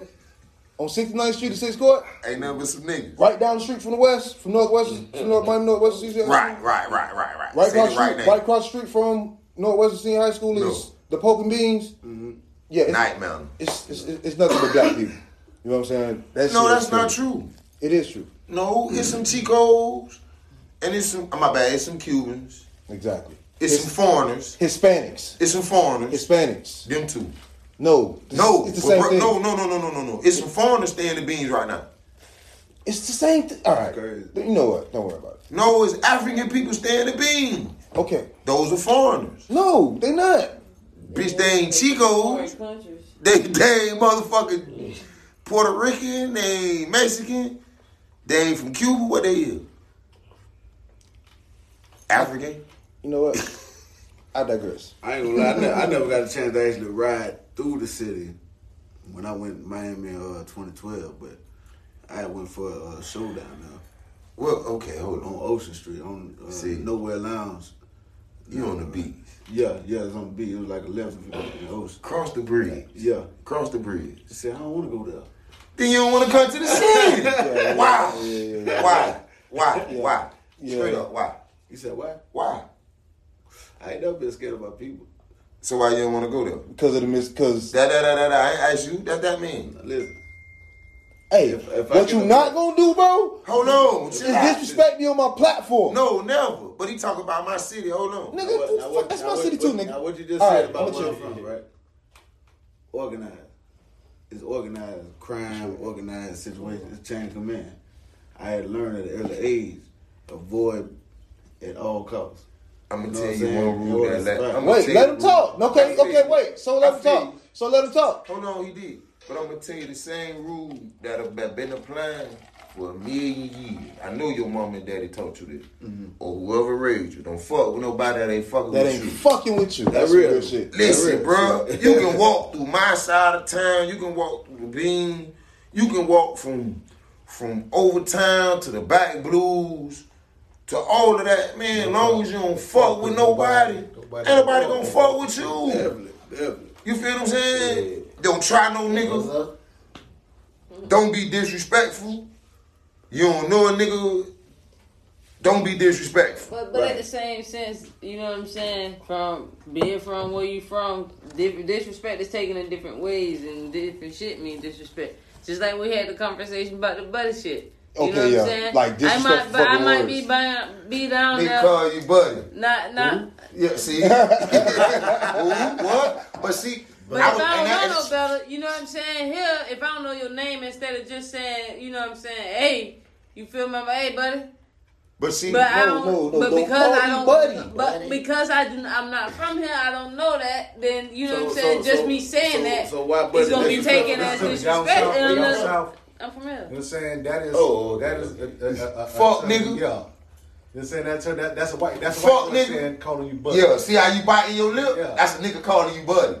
S5: On 69th Street of Sixth Court,
S4: Ain't nothing but some niggas.
S5: right down the street from the west, from Northwest, from North Miami Northwest Senior
S4: Right, right, right, right, right.
S5: Right across
S4: the
S5: the
S4: right
S5: street, right across the street from Northwestern Senior High School is.
S4: Mm-hmm.
S5: the Pork and Beans. Yeah, it's,
S4: Night Mountain.
S5: it's, it's it's nothing but black people. You know what I'm saying? That
S4: No, that's not true.
S5: It is true.
S4: No, it's some Chicos, and it's some. oh, my bad. It's some Cubans.
S5: Exactly.
S4: It's some foreigners.
S5: Hispanics.
S4: It's some foreigners.
S5: Hispanics.
S4: them two.
S5: No. It's,
S4: No,
S5: It's the same
S4: bro-
S5: thing.
S4: no, no, no, no, no, no, no. It's some foreigners staying the beans right now.
S5: It's the same thing. All right.
S6: Crazy.
S5: You know what? Don't worry about it.
S4: No, it's African people staying the beans.
S5: Okay.
S4: Those are foreigners.
S5: No, they not.
S4: Bitch, they ain't
S3: Foreign
S4: Chicos. They they ain't motherfucking Puerto Rican. They ain't Mexican. They ain't from Cuba. What they is? African.
S5: You know what? I digress.
S6: I ain't gonna lie. I never, I never got a chance to actually ride through the city when I went to Miami in uh, 2012, but I went for a show down there
S4: Well, okay, hold
S6: on
S4: on.
S6: Ocean Street on uh,
S4: See.
S6: Nowhere Lounge.
S4: You on the beach.
S6: Yeah, yeah, it's on the beach. It was like a left in the ocean.
S4: Cross the bridge.
S6: Yeah.
S4: Cross the bridge.
S6: I said, I don't want to go there.
S4: Then you don't want to come to the city. Why?
S5: yeah, yeah, yeah.
S4: Why? Why? Why?
S5: Yeah.
S4: Straight up. Why?
S6: He said, why?
S4: Why?
S6: I ain't never been scared of my people.
S4: So why you don't want to go there?
S5: Because of the mis. Because
S4: That that that that. I ain't ask you. That that mean.
S6: Listen,
S5: hey,
S6: If- if
S5: what
S6: get
S5: you
S6: a-
S5: not gonna do, bro?
S4: Hold on.
S5: Is disrespect me on my platform.
S4: No, never. But he talk about my city. Hold on.
S5: nigga,
S6: Now what-
S5: fuck,
S6: now what-
S5: that's my
S6: what-
S5: city
S6: what-
S5: too, nigga.
S6: Now what you just
S5: All
S6: said
S5: right,
S6: about
S5: I'ma
S6: where I'm from, right? Organized. It's organized crime, organized situation. It's chain of command. I had learned at an early age, avoid at all costs.
S4: I'm gonna tell you
S6: I'm
S4: one rule that let. I'ma
S5: Wait, let him talk. Okay, okay, wait. So let him talk. So let him talk.
S4: Hold on, he did. But I'm gonna tell you the same rule that have been applying for a million years. I know your mom and daddy taught you this,
S5: Mm-hmm.
S4: or whoever raised you. Don't fuck with nobody that ain't fucking
S5: That
S4: with
S5: ain't
S4: you.
S5: fucking with you. That's
S2: real.
S5: real shit. That
S4: Listen,
S5: real
S4: bro,
S5: shit.
S4: you can walk through my side of town. You can walk through the bean. You can walk from from Overtown to the back blues to all of that, man. As long as you don't fuck with nobody, ain't
S7: Nobody-
S4: nobody gonna fuck with you.
S6: Definitely, definitely.
S4: You feel what I'm saying? Don't try no nigga. Don't be disrespectful. You don't know a nigga. Don't be disrespectful.
S3: But but at the same sense, you know what I'm saying? From being from where you from, disrespect is taken in different ways, and different shit mean disrespect. Just like we had the conversation about the buddy shit. You know
S5: Okay,
S3: what
S5: yeah.
S3: I'm saying?
S5: Like
S3: I might, but I
S5: fucking
S3: might
S5: words.
S3: be by, be down
S4: They
S3: there.
S4: call you buddy.
S3: Not not.
S4: Yeah, see. Who, what? But see,
S3: But
S4: I
S3: if
S4: was-
S3: I don't know no better, you know what I'm saying? Here, if I don't know your name, instead of just saying, you know what I'm saying, hey, you feel my, I'm hey, buddy.
S4: But see,
S3: But I don't.
S5: no, no,
S3: but
S5: don't
S3: because
S5: call
S3: I don't.
S5: buddy,
S3: but
S2: buddy.
S3: because I do, I'm not from here. I don't know that. Then you know
S2: So-
S3: what I'm saying.
S2: so-
S3: just
S2: so-
S3: me saying
S2: so-
S3: that
S2: so why
S3: it's
S2: buddy
S3: gonna be
S2: disrespect?
S3: taken as
S7: Down
S3: disrespect.
S7: south, down south.
S3: I'm from here.
S7: You know what I'm saying? That is
S2: Oh,
S7: that is a, a, a, a,
S4: Fuck,
S7: a,
S4: nigga.
S7: Yeah. You know what I'm saying? That's a, that, that's a white that's a
S4: Fuck,
S7: white
S4: nigga.
S7: saying calling you buddy.
S4: yeah, see how you biting your lip?
S7: Yeah.
S4: That's a nigga calling you buddy.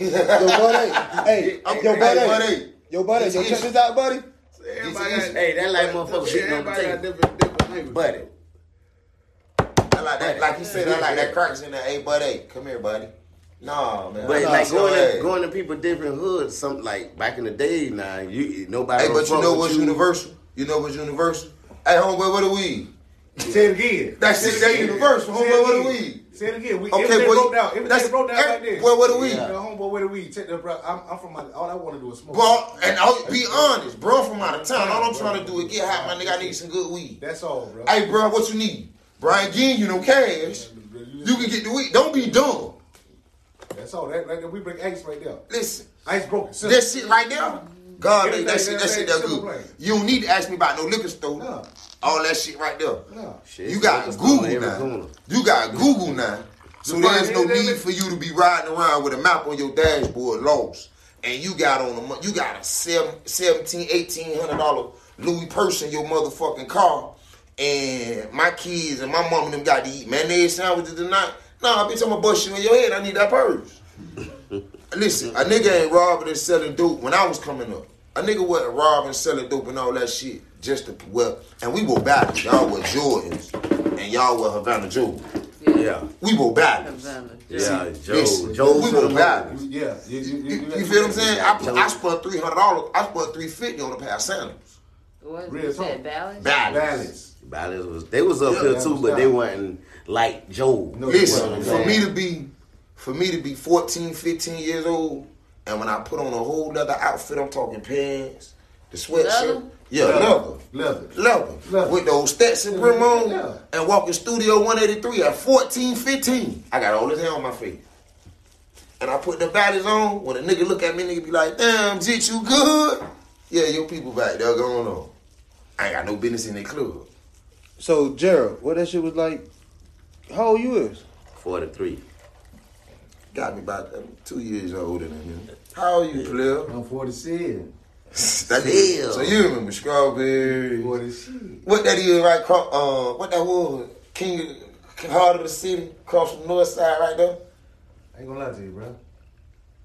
S5: Yo, buddy. Hey,
S4: I'm-
S5: yo,
S4: hey,
S5: buddy.
S4: buddy.
S5: Yo, buddy. Yo, check this out, buddy.
S6: Everybody got-
S2: Hey, that like motherfucker sitting on the
S6: got
S2: table.
S6: different, different language.
S2: Buddy.
S4: I like that. Like you said, I like that cracks in there. Hey, buddy, come here, buddy. Nah, man.
S2: But like
S4: so,
S2: going
S4: hey.
S2: to, going to people different hoods, some like back in the day now, you nobody.
S4: Hey, but you know what's
S2: you.
S4: universal? You know what's universal? Hey, homeboy, what are we?
S7: Say it again.
S4: That's it.
S7: it
S4: That universal. Homeboy, what are we?
S7: Say it again. We,
S4: Okay,
S7: everything
S4: boy,
S7: broke down. Everything
S4: that's-
S7: broke down
S4: eh,
S7: like this.
S4: well, what are we?
S7: You know, homeboy, where do we? Take the bro. I'm, I'm from my. All I want to do is smoke.
S4: Bro, and I'll be honest, bro, from out of town. All I'm trying to do is get hot, my nigga. I need some good weed.
S7: That's all, bro.
S4: Hey, bro, what you need? Brian getting you no cash. You can get the weed. Don't be dumb.
S7: That's all. That, that, we break ice right there.
S4: Listen,
S7: Ice broken. Simple.
S4: that shit right there. God made that
S7: Everything,
S4: shit. That shit that good.
S7: simple
S4: You don't need to ask me about no liquor store.
S7: No.
S4: All that shit right there.
S7: No.
S2: Shit,
S4: You got
S2: it's on
S4: Google now.
S2: corner.
S4: You got Google now. So there's no
S7: yeah, yeah,
S4: need for you to be riding around with a map on your dashboard lost. And you got on a mo- you got a seven, 17, 1800 dollar Louis purse in your motherfucking car. And my kids and my mom and them got to eat mayonnaise sandwiches tonight. Nah, bitch, I'm gonna bust you in your head. I need that purse. Listen, a nigga ain't robbing and selling dope when I was coming up. A nigga wasn't robbing, selling dope and all that shit just to well. And we were battles. Y'all were Jordans, and y'all were Havana Joe.
S2: Yeah,
S4: We were battles.
S3: Havana.
S2: yeah, Joe,
S4: Listen,
S2: Joe,
S4: we were
S2: the
S4: battles.
S7: Yeah. You, you, you,
S4: You,
S7: you,
S4: you feel what I'm saying? I,
S2: Joe.
S4: I spent three hundred dollars. I spent three fifty on a pair of sandals.
S3: What
S7: Real
S3: you said?
S7: talk.
S3: Balance.
S7: Balance.
S2: Balance was they was up
S4: Yeah,
S2: here too,
S7: was
S2: but they
S7: down.
S2: Wasn't like Joe.
S7: No,
S4: Listen, for me to be, for me to be 14, 15 years old, and when I put on a whole leather outfit, I'm talking pants, the sweatshirt,
S3: Leather?
S4: yeah, leather.
S7: Leather.
S4: Leather.
S7: Leather.
S4: With those Stetson brim on
S7: Yeah.
S4: and walking Studio 183 at 14, 15. I got all this hair on my face. And I put the badges on. When a nigga look at me, nigga be like, damn, Jit, you good? Yeah, your people back there going on. I ain't got no business in their club.
S5: So, Gerald, what that shit was like? How old you is?
S2: Forty three.
S4: Got me about um, two years older than him. How old you, player?
S7: I'm 47.
S4: That is, so you remember Strawberry?
S7: 47.
S4: What that is, right? cro- Uh, what that was? King, King Heart of the City, across from the north side, right there.
S7: I ain't gonna lie to you, bro.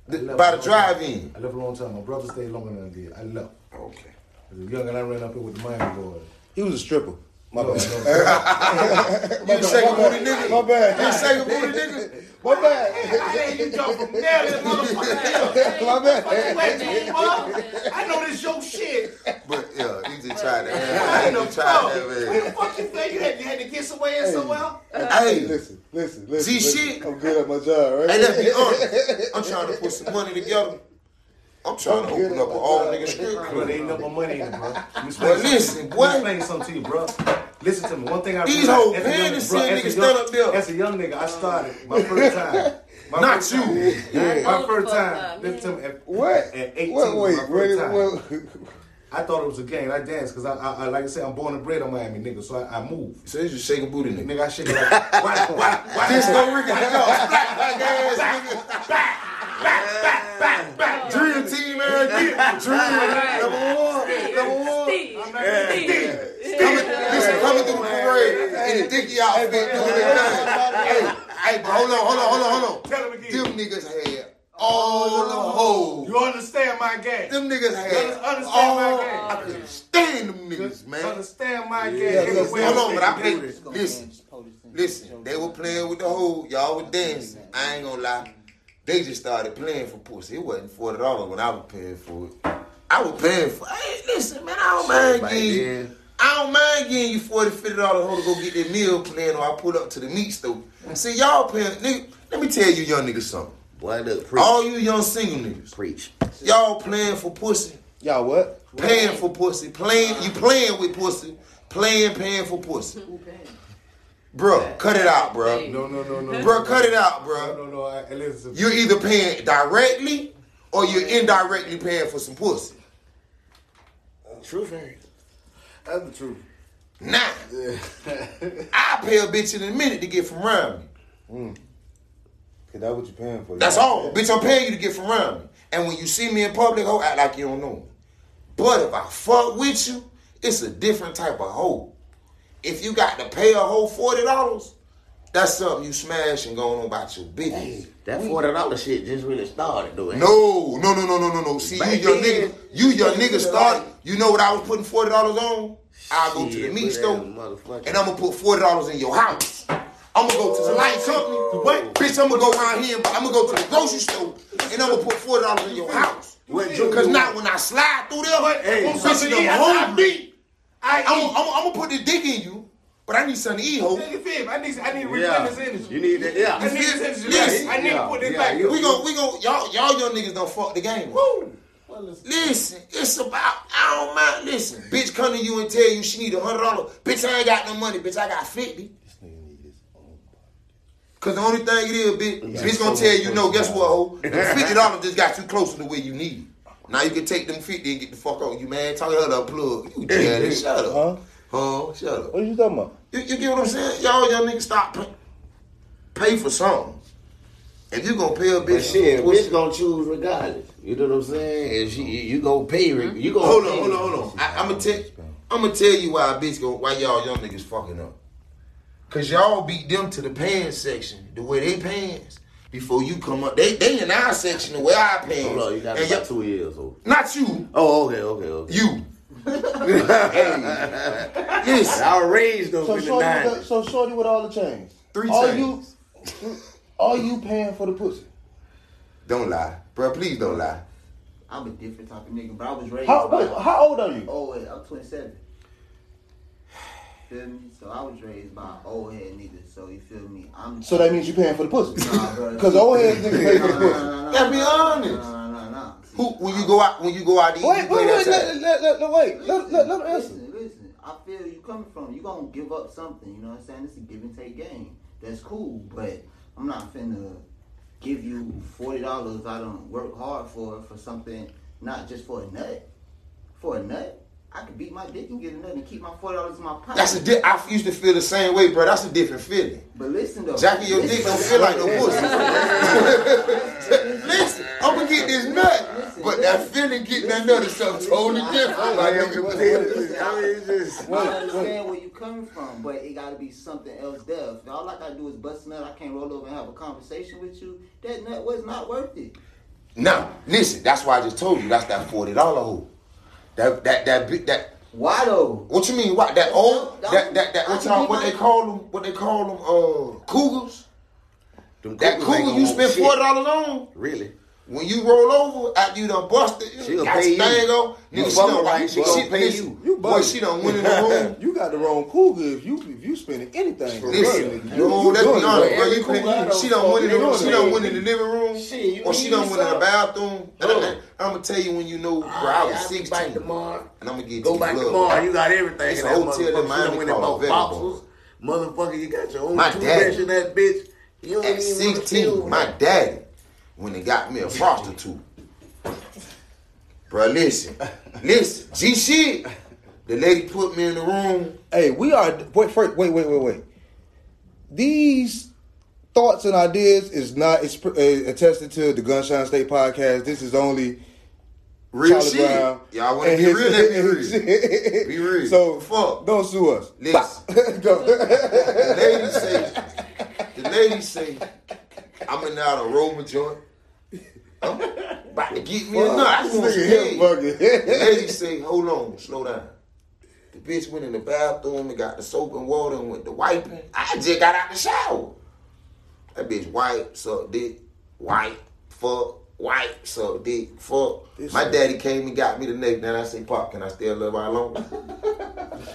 S7: I
S4: The- by the drive-in.
S7: I left a long time. My brother stayed longer than I did. I left.
S4: Okay.
S7: As a young and I ran up here with the Miami boys.
S5: He was a stripper. My bad.
S4: You the second booty nigga.
S5: My bad.
S4: You the second booty nigga.
S5: My bad.
S7: Hey, you jump from there to motherfucker.
S5: My bad.
S7: I know this your shit.
S4: But yeah, you just tried that.
S7: I
S4: Man.
S7: know.
S4: You tried that,
S7: Where
S4: man.
S7: the fuck you think you had, you had to get somewhere in somewhere?
S4: Hey,
S5: Listen, listen, listen.
S4: See
S5: listen.
S4: shit?
S5: I'm good at my job, right?
S4: hey, let's be honest. I'm trying to put some money together. I'm trying to open up an all nigga strip club.
S7: there ain't no more money in it, bro. Let me explain
S4: Well, listen,
S7: Let
S4: boy.
S7: me explain something to you, bro. Listen to me. One thing I
S4: These whole
S7: as a young-
S4: panties
S7: bro,
S4: seeing
S7: as a
S4: niggas
S7: young-
S4: stand up there.
S7: As a young nigga, I started my first time. My
S4: Not
S7: first
S4: you.
S7: time.
S3: I
S7: My first time. Listen to me. At,
S5: What?
S7: At 18,
S5: Wait, wait,
S7: my first time.
S5: wait.
S7: I thought it was a game. I danced because I, I, I, like I said, I'm born and bred on Miami, nigga. So I, I move.
S4: So you just shaking booty nigga.
S7: Nigga, I shit like, why, why, why,
S4: Disco Ricky, hang on. Black, black ass nigga back, back, back, back. Drill team, man. Drill. Number one. Number one.
S3: Listen,
S7: coming through the
S4: parade in a dicky outfit doing their thing. Hey, hey, hold on, hold on, hold on, hold on.
S7: Tell him again.
S4: Them niggas had all the hoes.
S7: You understand my game?
S4: Them niggas had
S7: understand
S4: all.
S7: My game.
S4: I couldn't stand them niggas, man.
S7: Understand my game?
S5: Yeah,
S4: hold on, but I
S7: played.
S4: Listen, listen. They were playing with the whole. Y'all were dancing. I ain't gonna lie. They just started playing for pussy. It wasn't forty dollars when I was paying for it. I was paying for. Hey, listen, man. I don't mind
S2: Back
S4: getting.
S2: then.
S4: I don't mind getting you 40 50 dollars hoe to go get that meal plan, or I pull up to the meat store. See, y'all paying. Nigga, let me tell you, young niggas, something.
S2: Boy, look, preach.
S4: All you young single niggas,
S2: preach.
S4: y'all playing for pussy.
S5: Y'all what?
S4: Paying for pussy. Playing. You playing with pussy. Playing, paying for pussy. Bruh, cut it out, bro.
S7: No, no, no, no.
S4: Bruh, cut it out,
S7: bro.
S4: No,
S7: no, no. I, I listen.
S4: You're either paying directly or you're indirectly paying for some pussy.
S2: Truth ain't.
S7: That's the truth.
S4: Now, I pay a bitch in a minute to get from around me. Mm.
S5: Cause that's what you're paying for.
S4: That's all. Bitch, I'm paying you to get from around me. And when you see me in public, ho, act like you don't know me. But if I fuck with you, it's a different type of hoe. If you got to pay a whole $40, that's something you smash and go on about your business.
S2: That forty dollar shit just really started it?
S4: No, no, no, no, no, no, no. See,
S2: Back
S4: you young
S2: then,
S4: nigga, you young nigga started. You know what I was putting forty dollars on? I go to the meat store and I'm gonna put forty dollars in your house. I'm gonna go to the light company. What? Bitch, I'm gonna go around here and I'm gonna go to the grocery store and I'm gonna put forty dollars in your house. Cause now when I slide through there,
S7: Hey,
S4: bitch, I'm
S7: eat. I- I
S4: hungry.
S7: Beat. I
S4: I'm,
S7: eat.
S4: I'm, I'm gonna put the dick in you, but I need something to eat, ho.
S7: You feel me? I need, I need to
S2: Yeah.
S7: replenish energy.
S2: You need that. Yeah.
S7: I need this energy.
S4: Yes.
S7: I need to put this
S2: Yeah,
S7: back.
S2: you-
S4: We gon' we gon' y'all y'all young niggas don't fuck the game.
S7: Woo.
S4: Listen, it's about I don't mind. Listen, bitch come to you and tell you she need a hundred dollars. Bitch, I ain't got no money. Bitch, I got fifty. Cause the only thing it is, bitch, bitch gonna tell you no. Guess what, ho? Fifty dollars just got you closer to where you need. Now you can take them fifty and get the fuck on you, man. Talk her to plug. You jealous? Shut up.
S5: Huh?
S4: Huh? Shut up.
S5: What you talking about?
S4: You, you get what I'm saying? Y'all young niggas stop pay, pay for something. If you gonna pay a
S2: But
S4: bitch,
S2: shit,
S4: pussy-
S2: bitch gonna choose regardless. You know what I'm saying? If she, you, you gonna pay, you gonna
S4: Hold on, hold on, hold on. I, I'm gonna tell, I'm gonna tell you why a bitch go, why y'all young niggas fucking up. Cause y'all beat them to the pants section the way they pants before you come up. They they in our section the way I pants.
S2: Hold on, you got
S4: And
S2: about two years old.
S4: Not you,
S2: Oh, okay, okay, okay.
S4: you. hey, listen,
S2: I raised them
S5: So
S2: in the
S5: shorty, the,
S2: nineties.
S5: so shorty with all the chains.
S4: Three
S5: all
S4: chains.
S5: you, all you paying for the pussy.
S4: don't lie, bro. Please don't lie.
S1: I'm a different type of nigga, but I was raised
S5: How
S1: by.
S5: wait, how old are you?
S1: Oh wait, I'm 27. Feel me? So I was raised by an old head nigga. So you feel me? I'm.
S5: So that means you paying for the pussy.
S1: Nah.
S5: Cause old head niggas pay for the pussy.
S1: nah, nah,
S4: Gotta be honest.
S1: Nah, nah, nah, nah. See,
S4: Who when you go out when you go out to eat,
S5: Wait, wait, wait, let, let, let, let, wait, let, let, let him answer.
S1: Listen, listen. I feel you coming from. You gonna give up something. You know what I'm saying? It's a give and take game. That's cool, but I'm not finna give you forty dollars. I don't work hard for for something, not just for a nut. For a nut, I could beat my dick and get a nut and keep my forty dollars in my pocket.
S4: That's a di- I used to feel the same way, bro. That's a different feeling.
S1: But listen though,
S4: Jackie, your
S1: listen,
S4: dick don't feel like no pussy. Listen, I'm gonna get this nut, but that feeling getting that nut is something totally different. My nigga.
S2: I mean, it's just.
S1: I understand where you coming from, but it gotta be something else there. If all I gotta do is bust a nut, I can't roll over and have a conversation with you. That nut was not worth it.
S4: Now, listen, that's why I just told you that's that forty dollar hole. That that that big that.
S1: Why though?
S4: What you mean? What that old that that that what y'all what they call them? What they call them? Uh, cougars.
S2: Them
S4: That
S2: cougars ain't
S4: cougar you
S2: want
S4: spend
S2: shit.
S4: forty dollars on.
S2: Really?
S4: When you roll over after you done busted,
S2: She gonna
S4: got
S2: pay
S4: your
S2: you.
S4: thing on.
S2: You
S4: Nigga, she done
S2: her right, she gonna pay
S4: listen,
S2: you.
S5: You
S4: Boy, she done went in the room.
S5: You got the wrong cougar if you if you spending anything.
S4: Listen,
S5: her, nigga.
S4: yo,
S5: you
S4: let's
S5: doing
S4: be
S5: it,
S4: honest,
S5: bro.
S4: bro. You
S5: Every cougar I
S4: couldn't,
S5: know
S4: she done went in the room. She
S5: it.
S4: done went in the living room,
S2: Shit, you
S4: or she
S2: need
S4: done went in the bathroom. And I, am gonna tell you when you know, bro. I was
S2: I'll be back
S4: 16,
S2: tomorrow.
S4: and I'm gonna get
S2: you.
S4: Go
S2: back tomorrow. You got everything.
S4: It's
S2: in
S4: a
S2: that
S4: hotel in. Miami
S2: You done went and
S4: called
S2: bought
S4: Vanderbilt.
S2: Motherfucker, you got your own
S4: My
S2: toothbrush in that bitch. You don't
S4: At
S2: even
S4: 16, my daddy, when they got me a prostitute. Bro, listen, listen, G shit. The lady put me in the room.
S5: Hey, we are wait first, wait wait wait wait. These thoughts and ideas is not it's uh, attested to the Gunshine State podcast. This is only
S4: Real
S5: Charlie
S4: shit.
S5: Brown.
S4: Y'all wanna be real, me real. Be real.
S5: So
S4: Fuck.
S5: Don't sue us.
S4: Listen.
S5: Go.
S4: The lady say, the lady say, I'm in out a Roma joint. I'm about to get me a nut. I just want some
S5: Nigga,
S4: head.
S5: him.
S4: The lady say, hold on, slow down. The bitch went in the bathroom and got the soap and water and went to wiping. I just got out the shower. That bitch white, suck dick, white, fuck, white, suck dick, fuck. My daddy came and got me the neck. Then I say, Pop, can I stay a little while longer?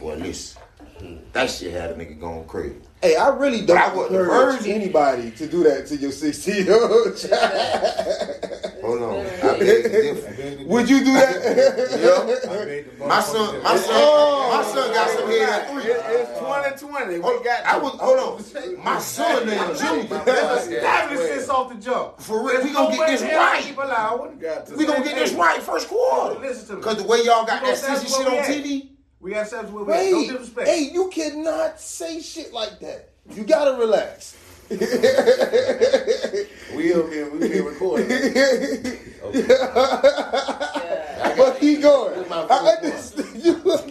S4: Boy, listen. Mm, that shit had a nigga going crazy.
S5: Hey, I really don't
S4: wasn't
S5: encourage anybody to do that to your 16 year old child.
S4: Hold on. I beg to differ.
S5: Would you do that?
S4: Yeah. My son, my son, my son got some head at three.
S6: It's 2020. We
S4: Hold,
S6: got
S4: I was, hold on. My son named Junior.
S7: Establish this off the jump.
S4: For real, If we gonna get this right.
S7: Keep allowing.
S6: got to
S4: We gonna get this right first quarter.
S7: Listen to me.
S4: Cause the way y'all got that
S7: gonna
S4: sissy
S7: establish
S4: shit on. TV.
S7: We got steps where we at. No
S5: Wait,
S7: disrespect.
S5: hey, you cannot say shit like that. You gotta relax.
S6: We up here, we here recording. Okay.
S5: but keep going. I
S2: first
S5: understand you. let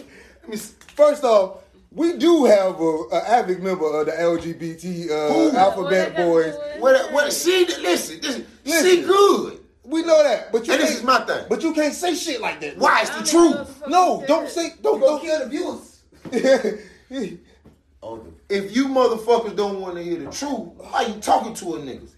S5: me First off, we do have a, a avid member of the LGBT uh, alphabet boys.
S4: What? What? She listen. This, she
S5: Listen.
S4: good.
S5: We know that, but you
S4: And this is my thing.
S5: But you can't say shit like that.
S4: Why? It's the truth.
S5: No, don't say don't
S1: Go
S5: don't.
S1: kill the abuse.
S2: Oh,
S4: If you motherfuckers don't want to hear the truth, why you talking to a nigga?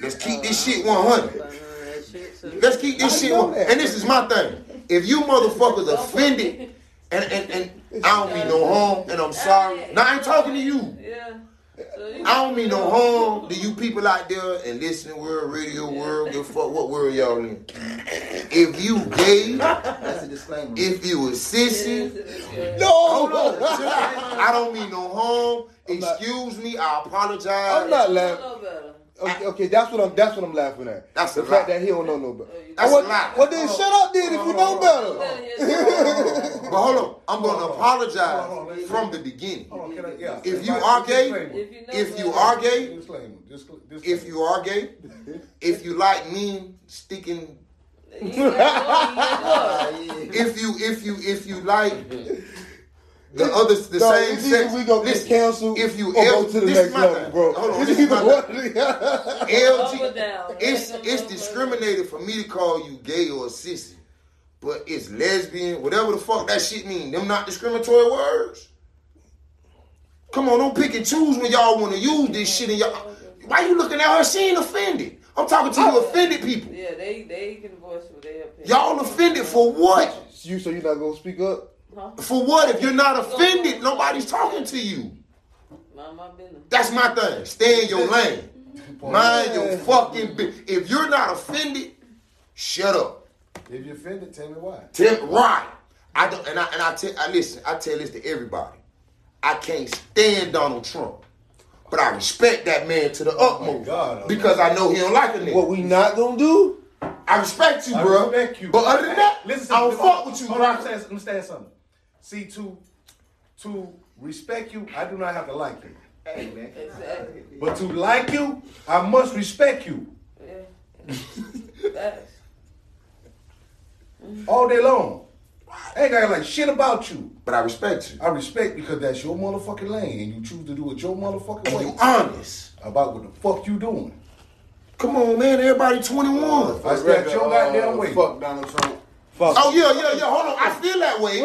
S4: Let's keep this shit 100. Let's keep this shit
S5: know
S4: one.
S5: that.
S4: And this is my thing. If you motherfuckers offended, and, and, and I don't mean no harm, and I'm sorry. Now I ain't talking to you.
S3: Yeah.
S4: I don't mean no harm to you people out there and listening world, radio world, give fuck what world y'all in. If you gay,
S1: That's a disclaimer.
S4: if you a sissy,
S5: No,
S4: hold on. I don't mean no harm. Excuse me, I apologize.
S5: I'm not laughing.
S3: Know better.
S5: Okay, okay, that's what I'm. That's what I'm laughing at.
S4: That's
S5: the
S4: a
S5: fact
S4: lie.
S5: that he don't know no better.
S4: That's
S5: well,
S4: a lie.
S5: well, then shut up, then, if you know better.
S4: But hold on, I'm gonna
S7: Hold on,
S4: apologize from the beginning.
S7: Hold on, can I, yeah.
S4: If you are gay.
S3: If you know
S4: If you
S3: better.
S4: are gay,
S7: Disclaimer. Disclaimer.
S4: if you are gay, if you like me sticking,
S3: You know, you know.
S1: yeah.
S4: if you if you if you like the other, the
S5: No,
S4: same sex,
S5: we gonna get canceled
S4: If you
S5: or go to the next level, bro.
S4: Hold on,
S5: It's
S4: this is
S5: either
S4: my
S5: one or the other.
S3: Up or
S4: LG, it's it's
S3: a
S4: discriminated for me to call you gay or sissy, but it's lesbian, whatever the fuck that shit mean. Them not discriminatory words. Come on, don't pick and choose when y'all want to use this shit. And y'all, why you looking at her? She ain't offended. I'm talking to you oh. offended people.
S3: Yeah, they they can voice what they opinion.
S4: Y'all offended for what?
S5: You so you're not gonna speak up?
S4: For what? If you're not offended, nobody's talking to you.
S3: Mind my business.
S4: That's my thing. Stay in your lane. Mind your fucking business. If you're not offended, shut up.
S7: If you're offended, tell me why.
S4: Tell right. I don't and I and I tell I listen, I tell this to everybody. I can't stand Donald Trump. But I respect that man to the oh utmost.
S7: God.
S4: because I know he don't like a nigga.
S5: What we not gonna do?
S4: I respect you,
S7: I
S4: bro.
S7: respect you.
S4: But other than that,
S7: Listen
S4: I don't
S7: me.
S4: fuck with you,
S7: Hold
S4: bro.
S7: on, Understand, understand something. See, to to respect you, I do not have to like you.
S1: Hey, man.
S3: Exactly.
S7: But to like you, I must respect you
S3: Yeah. Facts.
S7: all day long. I ain't got like shit about you.
S4: But I respect you.
S7: I respect because that's your motherfucking lane, and you choose to do it your motherfucking
S4: And
S7: way.
S4: you honest.
S7: about what the fuck you doing.
S4: Come on, man. Everybody 21.
S7: I got your goddamn way.
S6: Fuck Donald Trump.
S5: Fuck.
S4: Oh, yeah, yeah, yeah. Hold on. I feel that way.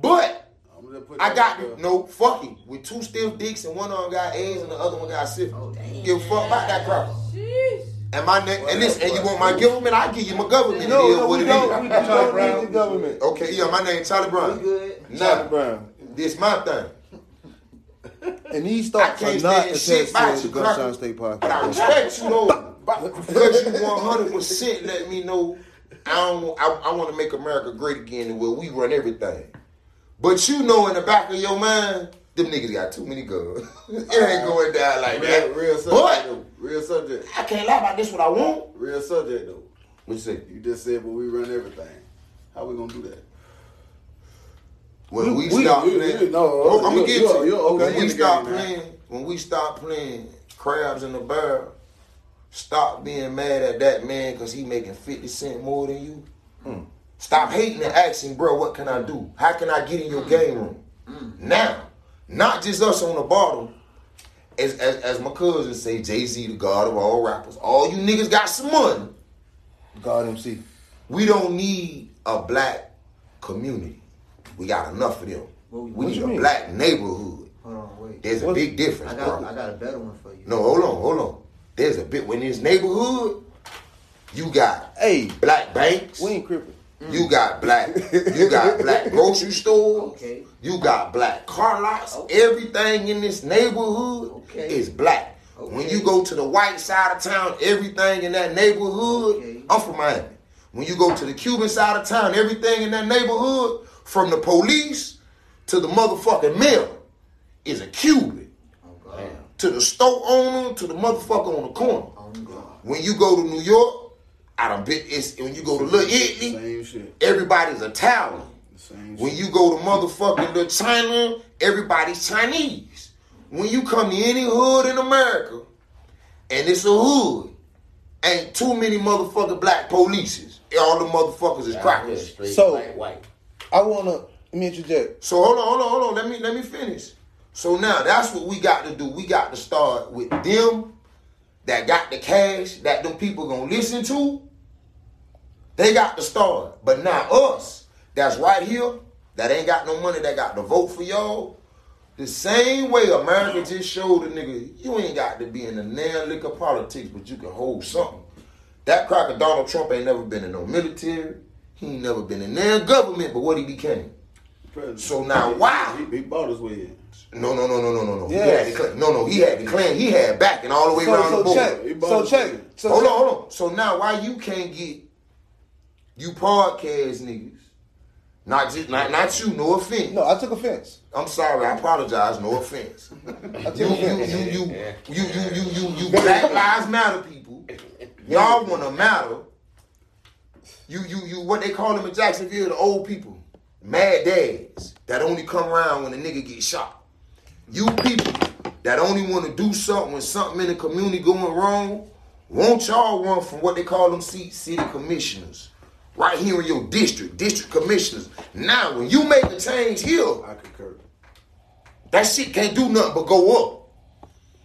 S4: But
S6: I'm gonna put
S4: I got
S6: up there.
S4: no fucking with two stiff dicks and one of them got AIDS and the other one got syphilis. Oh, give a fuck about that crap. And my neck and this and you want my government? I give you my government.
S5: No,
S4: it is
S5: no,
S4: what
S5: we
S4: it
S5: don't. We don't
S7: Brown.
S5: need the government.
S4: Okay, yeah, my name Charlie
S1: We
S4: Brown.
S1: good.
S5: Charlie Brown.
S4: this my thing.
S5: And these thoughts are
S4: can't
S5: not
S4: stand
S5: attached to the
S4: you,
S5: Gunshine
S4: cracker.
S5: State
S4: But I respect you though. Because you 100 percent let me know I don't I, I want to make America great again where we run everything. But you know in the back of your mind, them niggas got too many guns. it ain't going down like
S6: Real,
S4: that.
S6: real subject
S4: But
S6: though. Real subject.
S4: I can't lie about this what I want.
S6: Real subject though.
S4: What you say?
S6: You just said, but we run everything. How we gonna do that?
S4: When we,
S6: We-
S4: start
S6: we-
S4: playing,
S6: we- no,
S4: Oh, uh,
S6: I'm
S4: gonna get
S6: you-
S4: to
S6: you- okay,
S4: when we
S6: the
S4: start
S6: game now.
S4: playing. When we start playing crabs in the barrel, Stop being mad at that man because he making 50 cent more than you. Hmm. Stop hating and asking, bro, what can I do? How can I get in your mm. game room? Mm. Now, not just us on the bottom. As, as, as my cousin say, Jay-Z, the god of all rappers. All you niggas got some money.
S5: God MC.
S4: We don't need a black community. We got enough of them.
S1: What we-
S5: what
S4: need a
S5: mean?
S4: black neighborhood.
S1: Hold on, wait.
S4: There's a big difference,
S1: I got,
S4: bro.
S1: I got a better one for you.
S4: No, hold on, hold on. There's a bit when this neighborhood, you got
S5: Hey,
S4: black banks.
S5: we ain't
S4: You mm. got black. You got black grocery stores.
S1: Okay.
S4: You got black car lots.
S1: Okay.
S4: Everything in this neighborhood
S1: Okay.
S4: is black. When you go to the white side of town, everything in that neighborhood. I'm from Miami. When you go to the Cuban side of town, everything in that neighborhood, from the police to the motherfucking mayor, is a Cuban.
S1: Oh, God.
S4: To the store owner, to the motherfucker on the corner.
S1: Oh, God.
S4: When you go to New York, I done been, it's when you go to Little Italy,
S6: Same shit.
S4: everybody's Italian. When you go to motherfucking Little China, everybody's Chinese. When you come to any hood in America, and it's a hood, ain't too many motherfucking black polices. All the motherfuckers is crackers.
S5: So-
S2: white, white.
S5: I wanna let me interject.
S4: So hold on, hold on, hold on. Let me let me finish. So now that's what we got to do. We got to start with them that got the cash that them people gonna listen to. They got to start. But now us that's right here that ain't got no money that got to vote for y'all. The same way America just showed a nigga, you ain't got to be in the damn liquor politics, but you can hold something. That cracker Donald Trump ain't never been in no military. He ain't never been in their government, but what he became.
S6: President.
S4: So now, wow.
S6: He, he bought his way in.
S4: No, no, no, no, no, no, no.
S5: Yeah.
S4: He had the claim. No, no, he had the claim. He had backing all the way
S5: So,
S4: around the
S5: so
S4: board.
S5: check. So check. So
S4: hold
S5: check.
S4: on, hold on. So now, why you can't get you podcast niggas? Not just not not you. No offense.
S5: No, I took offense.
S4: I'm sorry. I apologize. No offense.
S5: I took
S4: You you
S5: offense.
S4: you you you you you you you Black Lives Matter people. Y'all want to matter. You you you what they call them in Jacksonville? The old people, mad dads that only come around when a nigga get shot. You people that only want to do something when something in the community going wrong. Won't y'all run from what they call them seat city commissioners? Right here in your district, district commissioners. Now, when you make a change here,
S6: I concur.
S4: that shit can't do nothing but go up.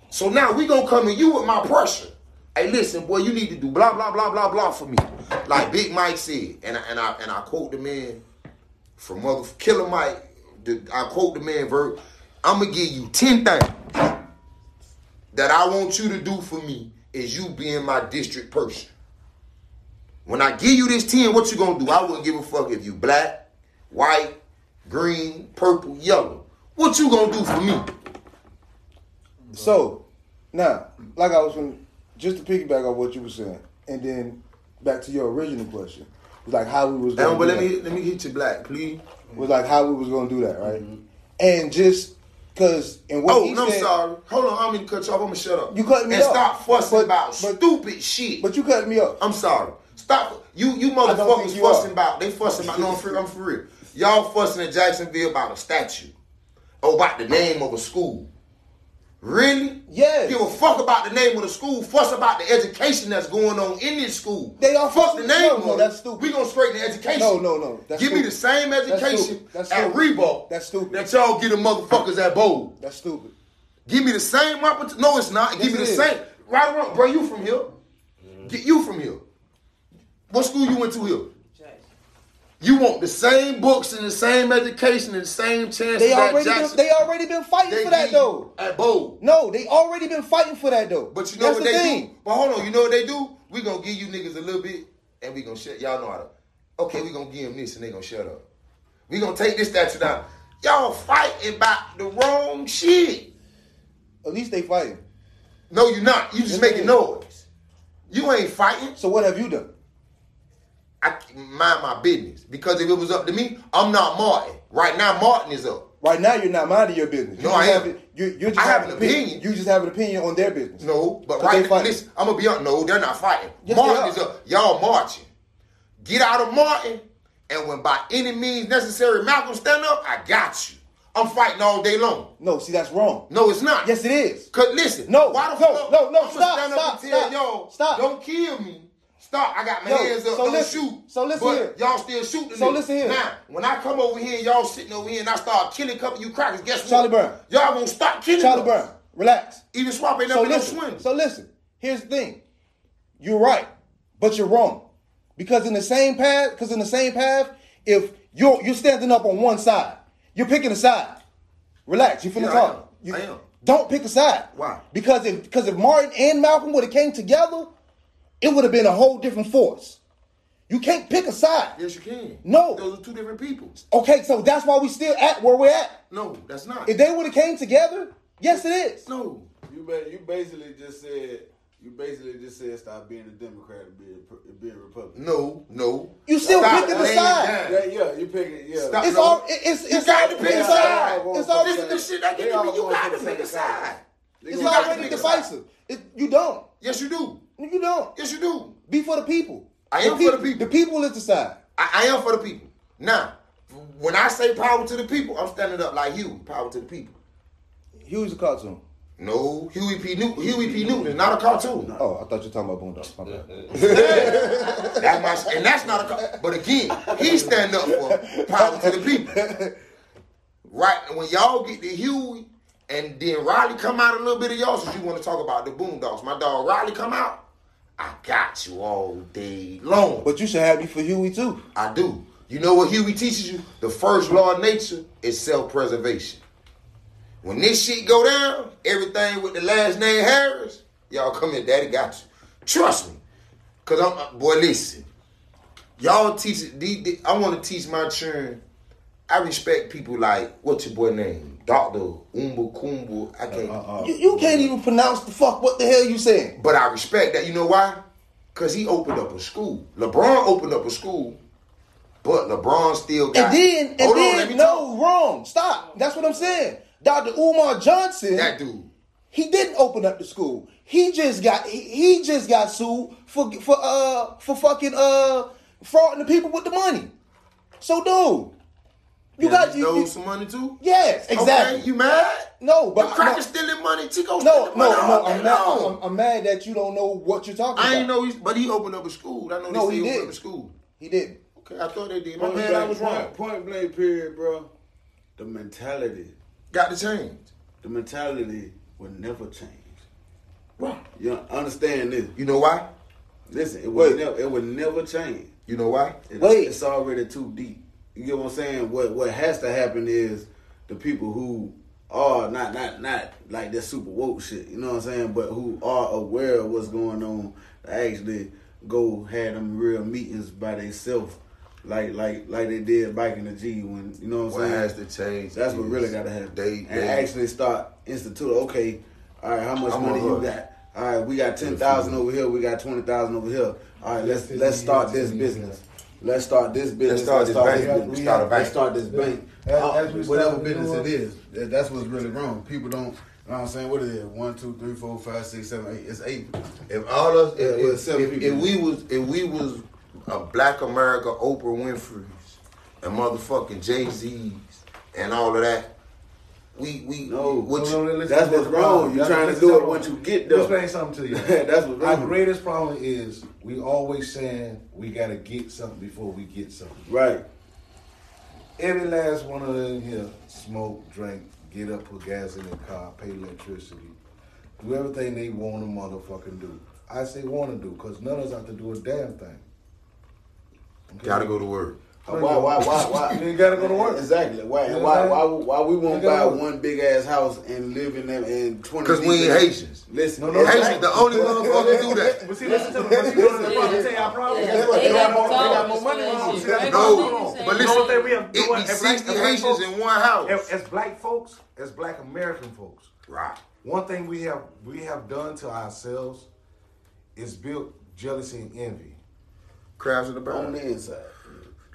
S4: So now we gonna come to you with my pressure. Hey, listen, boy, you need to do blah blah blah blah blah for me, like Big Mike said, and I, and I and I quote the man from Mother Killer Mike. The, I quote the man, Vert. I'm gonna give you ten things that I want you to do for me is you being my district person. When I give you this 10, what you gonna do? I wouldn't give a fuck if you black, white, green, purple, yellow. What you gonna do for me?
S5: So now, like I was from, just to piggyback on what you were saying, and then back to your original question, was like how we was going.
S4: Um, but let
S5: do
S4: me let me hit you black, please.
S5: was like how we was going to do that, right? And just because and what
S4: Oh,
S5: he
S4: no, I'm
S5: said,
S4: sorry. Hold on, I'm gonna cut you off. I'm gonna shut up.
S5: You cutting me
S4: and
S5: off.
S4: stop fussing
S5: But-
S4: about
S5: but-
S4: stupid shit.
S5: but you cut me up.
S4: I'm sorry. Stop. You you motherfuckers
S5: you
S4: fussing
S5: are.
S4: about. They fussing about. No, I'm for, I'm for real. Y'all fussing in Jacksonville about a statue. Or about the name of a school. Really?
S5: Yes.
S4: Give a fuck about the name of the school. Fuss about the education that's going on in this school.
S5: They are
S4: fuck the name.
S5: no, no, that's stupid.
S4: We gonna straighten the education.
S5: No, no, no. That's
S4: Give me the same
S5: That's
S4: education
S5: stupid. That's
S4: at
S5: stupid.
S4: Reebok.
S5: That's stupid.
S4: That y'all get the motherfuckers at Bowl.
S5: That's stupid.
S4: Give me the same opportunity. No, it's not. Give me the
S5: is.
S4: same. Right or wrong, bro. You from here? Get you from here. What school you went to here? You want the same books and the same education and the same chances
S5: They already been, they already been fighting for that though.
S4: At Bowl.
S5: No, they already been fighting for that though.
S4: But you know
S5: That's
S4: what
S5: the
S4: they
S5: thing.
S4: do? But hold on, you know what they do? We gonna give you niggas a little bit, and we gonna shut. Y'all know how to. Okay, we gonna give them this, and they gonna shut up. We gonna take this statue down. Y'all fighting about the wrong shit.
S5: At least they fighting.
S4: No, you're not. You just making noise. You ain't fighting.
S5: So what have you done?
S4: I mind my business because if it was up to me, I'm not Martin. Right now, Martin is up.
S5: Right now, you're not minding your business. You
S4: No, I
S5: have
S4: am.
S5: You, you just
S4: I have an
S5: opinion.
S4: opinion.
S5: You just have an opinion on their business.
S4: No, but right
S5: fighting.
S4: listen, I'm gonna be honest. No, they're not fighting.
S5: Yes,
S4: Martin is up. Y'all marching. Get out of Martin, and when by any means necessary, Malcolm stand up. I got you. I'm fighting all day long.
S5: No, see that's wrong.
S4: No, it's not.
S5: Yes, it is.
S4: Cause listen,
S5: No,
S4: why the
S5: no,
S4: fuck?
S5: no, no,
S4: I'ma
S5: stop, stop,
S4: up tell
S5: stop,
S4: y'all,
S5: stop.
S4: don't kill me. Stop. I got my
S5: Yo,
S4: hands up.
S5: so
S4: don't
S5: listen,
S4: shoot.
S5: so listen
S4: but
S5: here.
S4: Y'all still shooting.
S5: So
S4: niggas.
S5: listen here.
S4: Now, when I come over here, and y'all sitting over here, and I start killing a couple of you crackers. Guess
S5: Charlie
S4: what?
S5: Brown.
S4: Y'all gonna stop killing.
S5: Charlie
S4: us.
S5: Brown, relax.
S4: Even swap ain't
S5: So
S4: never no
S5: listen,
S4: swing.
S5: so listen. Here's the thing. You're right, but you're wrong. Because in the same path, because in the same path, if you're you're standing up on one side, you're picking a side. Relax. You finna
S4: Yeah, I
S5: talk.
S4: am.
S5: You-
S4: I am.
S5: Don't pick a side.
S4: Why?
S5: Because if because if Martin and Malcolm would have came together, it would have been a whole different force. You can't pick a side.
S4: yes, you can.
S5: No.
S4: those are two different people.
S5: Okay, so that's why we still at where we're at.
S4: No, that's not.
S5: If they would have came together, yes, it is.
S4: no,
S6: You ba- you basically just said you basically just said stop being a Democrat and be a, be a Republican.
S4: no, no.
S5: You still
S4: Stop
S5: picking the
S4: laying
S5: side.
S6: Yeah, yeah, you picking yeah.
S4: Stop.
S5: It's
S4: No.
S5: all it's
S4: You
S5: it's
S4: got
S5: all,
S4: to pick a
S5: it's
S4: side.
S5: all, it's all,
S4: This is the shit that
S6: They
S4: get
S6: all
S4: me. You got
S6: for
S4: to
S6: the
S4: pick a
S6: same side.
S4: side.
S5: it's
S4: You gotta
S5: already
S4: pick
S5: divisive. It, you don't.
S4: Yes, you do.
S5: You don't.
S4: Yes, you do.
S5: Be for the people.
S4: I am
S5: the
S4: for the people.
S5: The people is the side.
S4: I, I am for the people. Now, when I say power to the people, I'm standing up like you. Power to the people.
S5: Huey's a cartoon.
S4: No, Huey P. Newton. Huey P. Newton is not a cartoon.
S5: Oh, I thought you were talking about Boondocks. My bad.
S4: That's my, and that's not a. car- But again, he stand up for power to the people. Right when y'all get the Huey, and then Riley come out a little bit of y'all, since you want to talk about the Boondocks. My dog Riley come out. I got you all day long.
S5: But you should have me for Huey too.
S4: I do. You know what Huey teaches you? The first law of nature is self-preservation. When this shit go down, everything with the last name Harris, y'all come here, daddy got you. Trust me. Cause I'm uh, boy, listen. Y'all teach it. the- the- I want to teach my children. I respect people like what's your boy name? Doctor Umba Kumba. I can't.
S5: You, you can't even pronounce the fuck what the hell you saying.
S4: But I respect that. You know why? Because he opened up a school. LeBron opened up a school, but LeBron still got.
S5: And then and
S4: Hold
S5: then
S4: me
S5: no
S4: talk.
S5: wrong. Stop. That's what I'm saying. Dr. Umar Johnson.
S4: That dude.
S5: He didn't open up the school. He just got he, he just got sued for for uh for fucking uh frauding the people with the money. So dude, you
S4: Yeah,
S5: got
S4: he
S5: you,
S4: stole
S5: you-
S4: some money too.
S5: yes exactly.
S4: Okay, you mad?
S5: no,
S4: But
S5: but
S4: you cracker
S5: no,
S4: stealing money. Tico
S5: no,
S4: stealing
S5: no,
S4: money
S5: no.
S4: all
S5: I'm
S4: day
S5: mad.
S4: long.
S5: I'm, I'm mad that you don't know what you're talking about.
S4: I
S5: about.
S4: ain't know, he's, but he opened up a school. I know
S5: No,
S4: they
S5: he did.
S4: opened up a school.
S5: He didn't.
S4: Okay, I thought they did. My
S6: Point
S4: man, I
S6: blank-
S4: was wrong.
S6: Point, point blank period, bro. The mentality,
S4: Got to change.
S6: the mentality will never change.
S4: Right.
S6: You understand this?
S4: You know why?
S6: Listen, it will never, it will never change.
S4: You know why?
S6: It-
S5: Wait.
S6: it's already too deep. You get what I'm saying? What what has to happen is the people who are not not not like that super woke shit. You know what I'm saying? But who are aware of what's going on, actually go have them real meetings by themselves, like like like they did back in the G when you know what I'm
S4: What
S6: saying?
S4: has to change?
S6: That's what
S4: is
S6: really got to happen.
S4: They,
S6: and
S4: they
S6: actually start institute. Okay, all right, how much
S4: I'm
S6: money you got? All right, we got ten thousand over here. We got twenty thousand over here. All right, let's let's start this business. Let's start this business.
S4: Let's start this bank.
S6: this
S4: start a bank.
S6: Let's start this bank.
S7: As-
S6: Uh,
S7: as
S6: whatever business it is, that- that's what's really wrong. People don't. You know what I'm saying? What is it? One, two, three, four, five, six, seven, eight. It's eight.
S4: If all us,
S6: Yeah,
S4: if, if,
S6: seven
S4: if, if we was, if we was a Black America, Oprah Winfrey's, and motherfucking Jay Z's, and all of that, we we
S6: No.
S4: what
S7: No,
S4: you-
S7: no,
S6: That's what's wrong. You're trying to do it once you get there.
S7: explain something to you.
S6: That's what's wrong.
S7: Our greatest problem is we always saying we gotta get something before we get something.
S6: Right.
S7: Every last one of them here smoke, drink, get up, put gas in their car, pay electricity, do everything they want to motherfucking do. I say want to do because none of us have to do a damn thing. Okay?
S4: gotta go to work.
S6: Why? Why? Why? Why?
S7: You gotta go to work.
S6: Exactly. Why?
S7: You know
S6: Why?
S7: what
S6: Why? Why we won't
S7: gotta
S6: buy
S7: work.
S6: one big ass house and live in them in twenty?
S4: Cause we ain't Haitians.
S6: Listen,
S7: No, no,
S4: Haitians the only motherfuckers do that.
S7: But see, listen to me. But see, listen to me. Let tell y'all problem.
S3: They
S7: They got more- they got
S3: got
S7: more money than us. See, that's the
S4: No, but
S7: You know what they
S4: listen,
S7: we have- you
S4: it be
S7: black-
S4: sixty Haitians in one house.
S7: As, as black folks, as black American folks,
S4: Right.
S7: one thing we have we have done to ourselves is built jealousy and envy.
S4: Crabs in the barrel
S6: on
S4: barrel.
S6: the inside.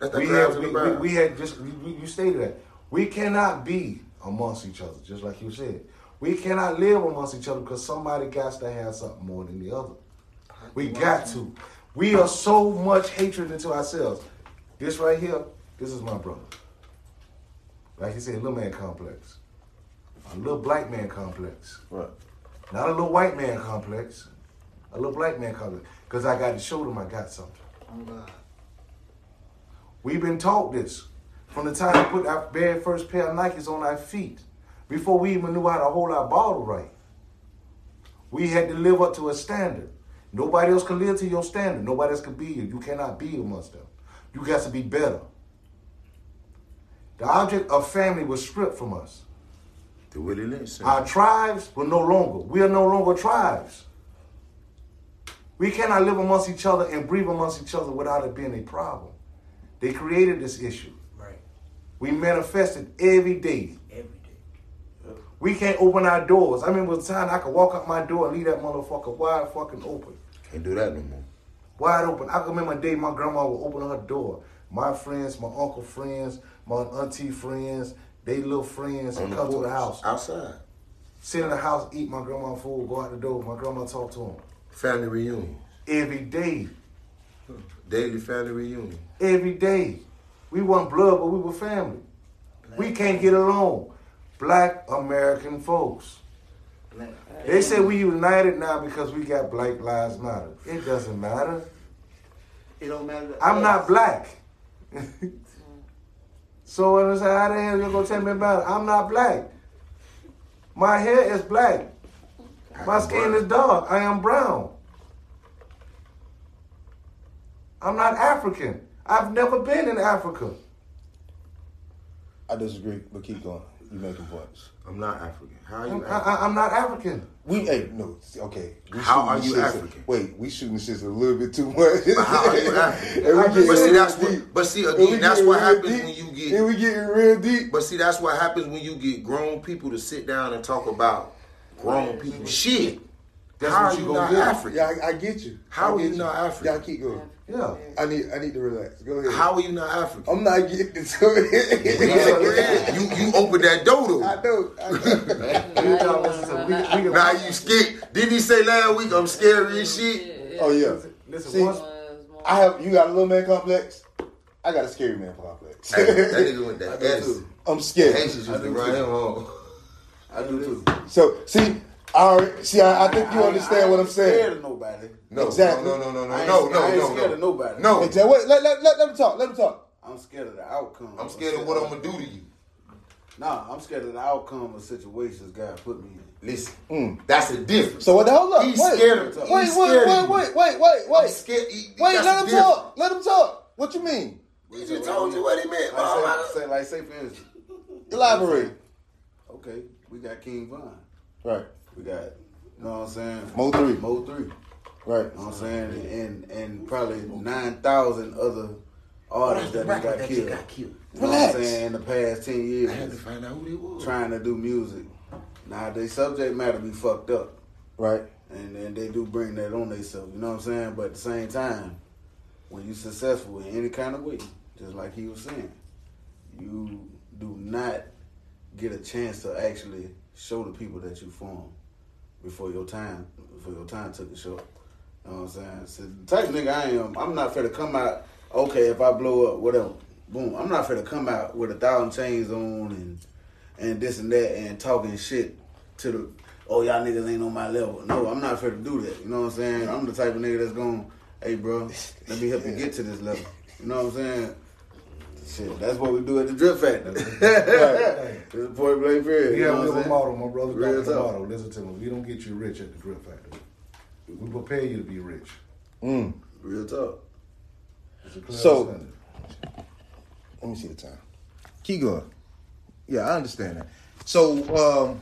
S4: That's
S7: We
S4: in
S7: we, we, we had just we, you stated that we cannot be amongst each other, just like you said. We cannot live amongst each other because somebody got to have something more than the other. We got to. We are so much hatred into ourselves. This right here, this is my brother. like you said, little man complex, a little black man complex,
S5: Right.
S7: not a little white man complex, a little black man complex. Cause I got to show them I got something.
S1: Oh God.
S7: We've been taught this from the time we put our very first pair of Nikes on our feet, before we even knew how to hold our bottle right. We had to live up to a standard. Nobody else can live to your standard. Nobody else can be you. You cannot be amongst them. You got to be better. The object of family was stripped from us.
S4: The Willie Lynch.
S7: Our tribes were no longer. We are no longer tribes. We cannot live amongst each other and breathe amongst each other without it being a problem. They created this issue.
S1: Right.
S7: We manifested every day.
S1: Every day.
S7: We can't open our doors. I remember with time I could walk out my door and leave that motherfucker wide fucking open.
S4: Can't do that no more.
S7: Wide open. I can remember a day my grandma would open her door. My friends, my uncle friends, my auntie friends, they little friends
S4: On
S7: and
S4: the
S7: come to the house.
S4: Outside.
S7: Sit in the house, eat my grandma food, go out the door. My grandma talk to them.
S4: Family reunion.
S7: Every day. Hmm.
S4: Daily family reunion.
S7: Every day. We weren't blood, but we were family. We can't get along. Black American folks.
S1: Black.
S7: They say we united now because we got Black Lives Matter. It doesn't matter.
S1: It don't matter.
S7: I'm
S1: us.
S7: not black. so when I say, how the hell you gonna tell me about it? I'm not black. My hair is black. My skin is dark. I am brown. I'm not African. I've never been in Africa.
S5: I disagree, but keep going. You making points.
S4: I'm not African. How are you
S7: I'm,
S4: African?
S7: I, am not African.
S5: We hey no okay. We
S4: How are you
S5: shits-
S4: African?
S5: Wait, we shooting shit a little bit too much.
S4: But how are you African?
S5: And we
S7: But
S4: But see,
S5: real
S4: that's
S5: deep.
S4: what. But see, again, that's what happens
S5: deep.
S4: when you get.
S5: And
S4: get.
S5: we getting real deep.
S4: But see, that's what happens when you get grown people to sit down and talk about grown people shit.
S7: That's
S4: How
S7: what
S4: are
S7: you
S4: you
S7: gonna
S4: not
S7: get.
S4: African?
S5: Yeah, I, I get you.
S4: How
S5: I
S4: are
S5: get
S4: you not African?
S5: Yeah, keep going.
S7: Yeah.
S5: I need I need to relax. Go ahead.
S4: How are you not African?
S5: I'm not getting into it.
S4: you you opened that dodo.
S5: I know. I know.
S7: You know, listen, we, we
S4: Now you scared. Didn't he say last week I'm scary as shit?
S5: Oh yeah.
S7: listen,
S5: See,
S7: once,
S5: I have you got a little man complex. I got a scary man complex.
S4: Hey, that nigga with that
S6: I do too.
S5: I'm scared.
S4: Haitians used to run him home.
S6: I do too.
S5: So see, I see. I, I think you
S6: I-
S5: understand
S6: I
S5: what I'm
S6: ain't Scared of nobody.
S4: No,
S5: Exactly.
S4: no, no, no, no,
S6: I
S4: no, no,
S6: I ain't
S4: no,
S6: scared
S4: no.
S6: of nobody.
S4: No,
S5: Exactly. Wait, let, let, let, let him talk. Let him talk.
S6: I'm scared of the outcome.
S4: I'm scared of what I'm gonna do to you.
S6: Nah, I'm scared of the outcome of situations God put me in.
S4: Listen,
S5: Mm.
S4: that's a difference.
S5: So what? the Hold up.
S4: He's
S5: wait.
S4: scared of-
S5: Wait,
S4: he's
S5: wait,
S4: scared
S5: wait, wait, wait, wait,
S4: I'm
S5: wait.
S4: scared. he-
S5: Wait, let him
S4: different.
S5: talk. Let him talk. What you mean?
S4: He just told you what he meant.
S6: Like say, say, like say for instance,
S5: Elaborate.
S6: okay, we got King Von.
S5: Right.
S6: We got, you know what I'm saying?
S5: Mo three.
S6: Mo 3. Right. You
S5: Right.
S6: know what I'm saying? And and probably 9,000 other artists that done got killed.
S1: got killed.
S6: You know what I'm saying? In the past 10 years.
S4: I had to find out who they was.
S6: trying to do music. Now they subject matter be fucked up,
S5: Right.
S6: and then they do bring that on themselves. You know what I'm saying? But at the same time, when you're successful in any kind of way, just like he was saying, you do not get a chance to actually show the people that you formed before your time before your time took a short. You know what I'm saying? So the type of nigga I am, I'm not fair to come out. Okay, if I blow up, whatever, boom. I'm not fair to come out with a thousand chains on and and this and that and talking shit to the oh y'all niggas ain't on my level. No, I'm not fair to do that. You know what I'm saying? I'm the type of nigga that's going, hey bro, let me help you get to this level. You know what I'm saying? Shit, that's what we do at the Drip Factory. It's a point blank period.
S7: we
S6: you
S7: have
S6: know
S7: a
S6: what I'm
S7: little
S6: saying?
S7: my brother
S6: Real
S7: got the
S6: talk.
S7: Listen to me. We don't get you rich at the drip factory. We prepare you to be rich.
S5: Mm.
S6: Real talk.
S7: It's a
S5: So-
S7: understanding.
S5: Let me see the time. Keep going. Yeah, I understand that. So, um,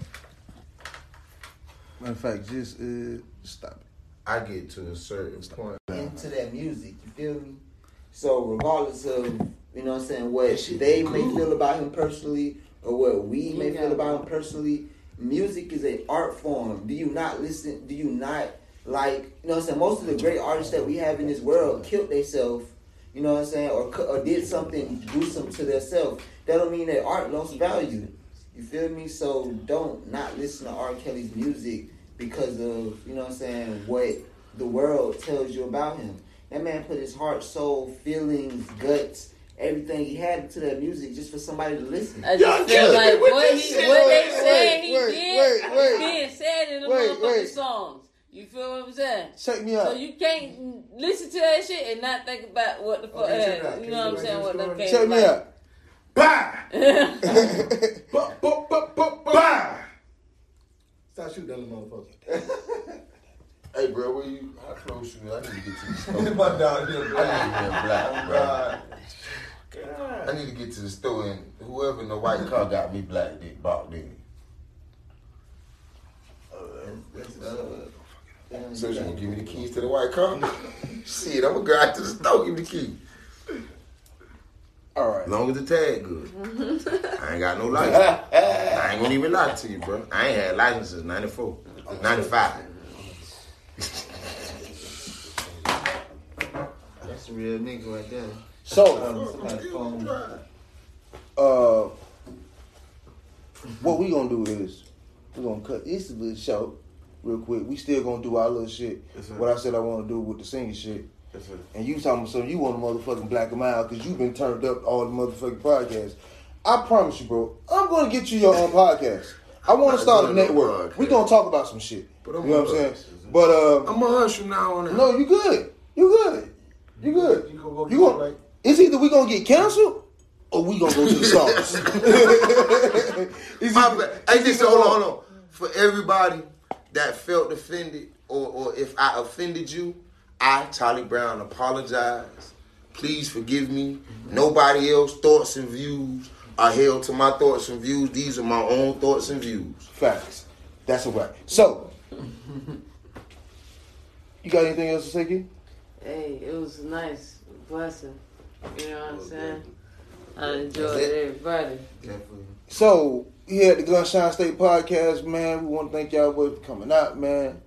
S5: matter of fact, just uh, stop it.
S4: I get to a certain point.
S1: into that music. You feel me? So regardless of you know what I'm saying what they may feel about him personally or what we may feel about him personally, music is an art form. Do you not listen? Do you not like you know what I'm saying? Most of the great artists that we have in this world killed themselves. You know what I'm saying? Or, or did something gruesome to themselves. That don't mean that art lost value. You feel me? So don't not listen to R. Kelly's music because of, you know what I'm saying, what the world tells you about him. That man put his heart, soul, feelings, guts,
S8: everything he had to that music just for somebody to listen.
S3: I just feel like what, he, what they said he
S5: wait,
S3: did
S5: wait, wait.
S3: is being said in the
S5: Wait,
S3: motherfucking
S5: wait.
S3: songs. You feel what I'm saying?
S5: Check me out.
S3: So you can't listen to that shit and not think about what the fuck.
S7: Okay, check uh,
S3: you know what I'm saying? What them
S7: story?
S3: came
S5: Check me out.
S7: Bah! bah, bah, bah, bah, bah! Stop shooting that little motherfucker.
S4: Hey, bro, where you? How close you? I need to get to the store.
S7: My dog here,
S4: I need to be black, bro. I need to get to the store and whoever in the white car got me black dick bought me.
S1: That's, uh,
S4: So she gonna give me the keys to the white car? Shit, I'm gonna go out to the store give me the key.
S5: All right.
S4: Long as the tag good. I ain't got no license. I ain't gonna even lie to you, bro. I ain't had license since 94, 95.
S1: That's a real nigga right there.
S5: So,
S1: Um, phone.
S5: uh, what we gonna do is we gonna cut this little short real quick. We still gonna do our little shit.
S6: Yes.
S5: What I said I want to do with the singing shit.
S6: Yes.
S5: And you talking about something you want to motherfucking black them out because you've been turned up all the motherfucking podcasts. I promise you, bro. I'm gonna get you your own podcast. I want to start a network.
S4: podcast.
S5: We gonna talk about some shit.
S4: But
S5: you
S4: I'm
S5: know what I'm saying? But uh,
S4: I'm a hush from now on out.
S5: no, you good. You good. You good.
S7: You gonna go
S5: You gonna,
S7: like-
S5: it's either we gonna get canceled or we gonna go to the stars. It's
S4: My bad. Hey, just hold on, hold on. For everybody that felt offended, or, or if I offended you, I, Charlie Brown, apologize. Please forgive me. Nobody else thoughts and views are held to my thoughts and views. These are my own thoughts and views.
S5: Facts. That's a right. So, you got anything else to say, Kid?
S3: Hey, it was a nice blessing. You know what I'm saying? I enjoyed
S4: it.
S3: everybody.
S1: Definitely.
S5: So, here at the Gunshine State Podcast, man, we want to thank y'all for coming out, man.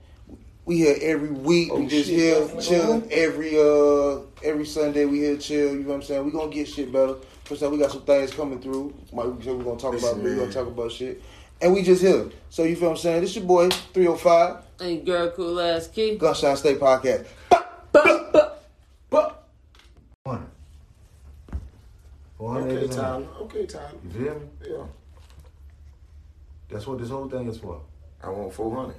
S5: We here every week. we
S4: Oh,
S5: just
S4: shit,
S5: here
S4: definitely.
S5: chilling every uh every Sunday. We here chill. You know what I'm saying? We gonna get shit better. First time we got some things coming through. Like we said, we gonna talk about.
S4: Listen,
S5: We gonna talk about shit. And we just here. So you feel what I'm saying? This your boy 305
S3: And girl, cool ass key.
S5: Gunshine State Podcast.
S7: Four hundred
S4: Okay,
S7: is on.
S4: Tyler. Okay, Tyler.
S7: You feel me?
S4: Yeah.
S7: That's what this whole thing is for.
S4: I want 400.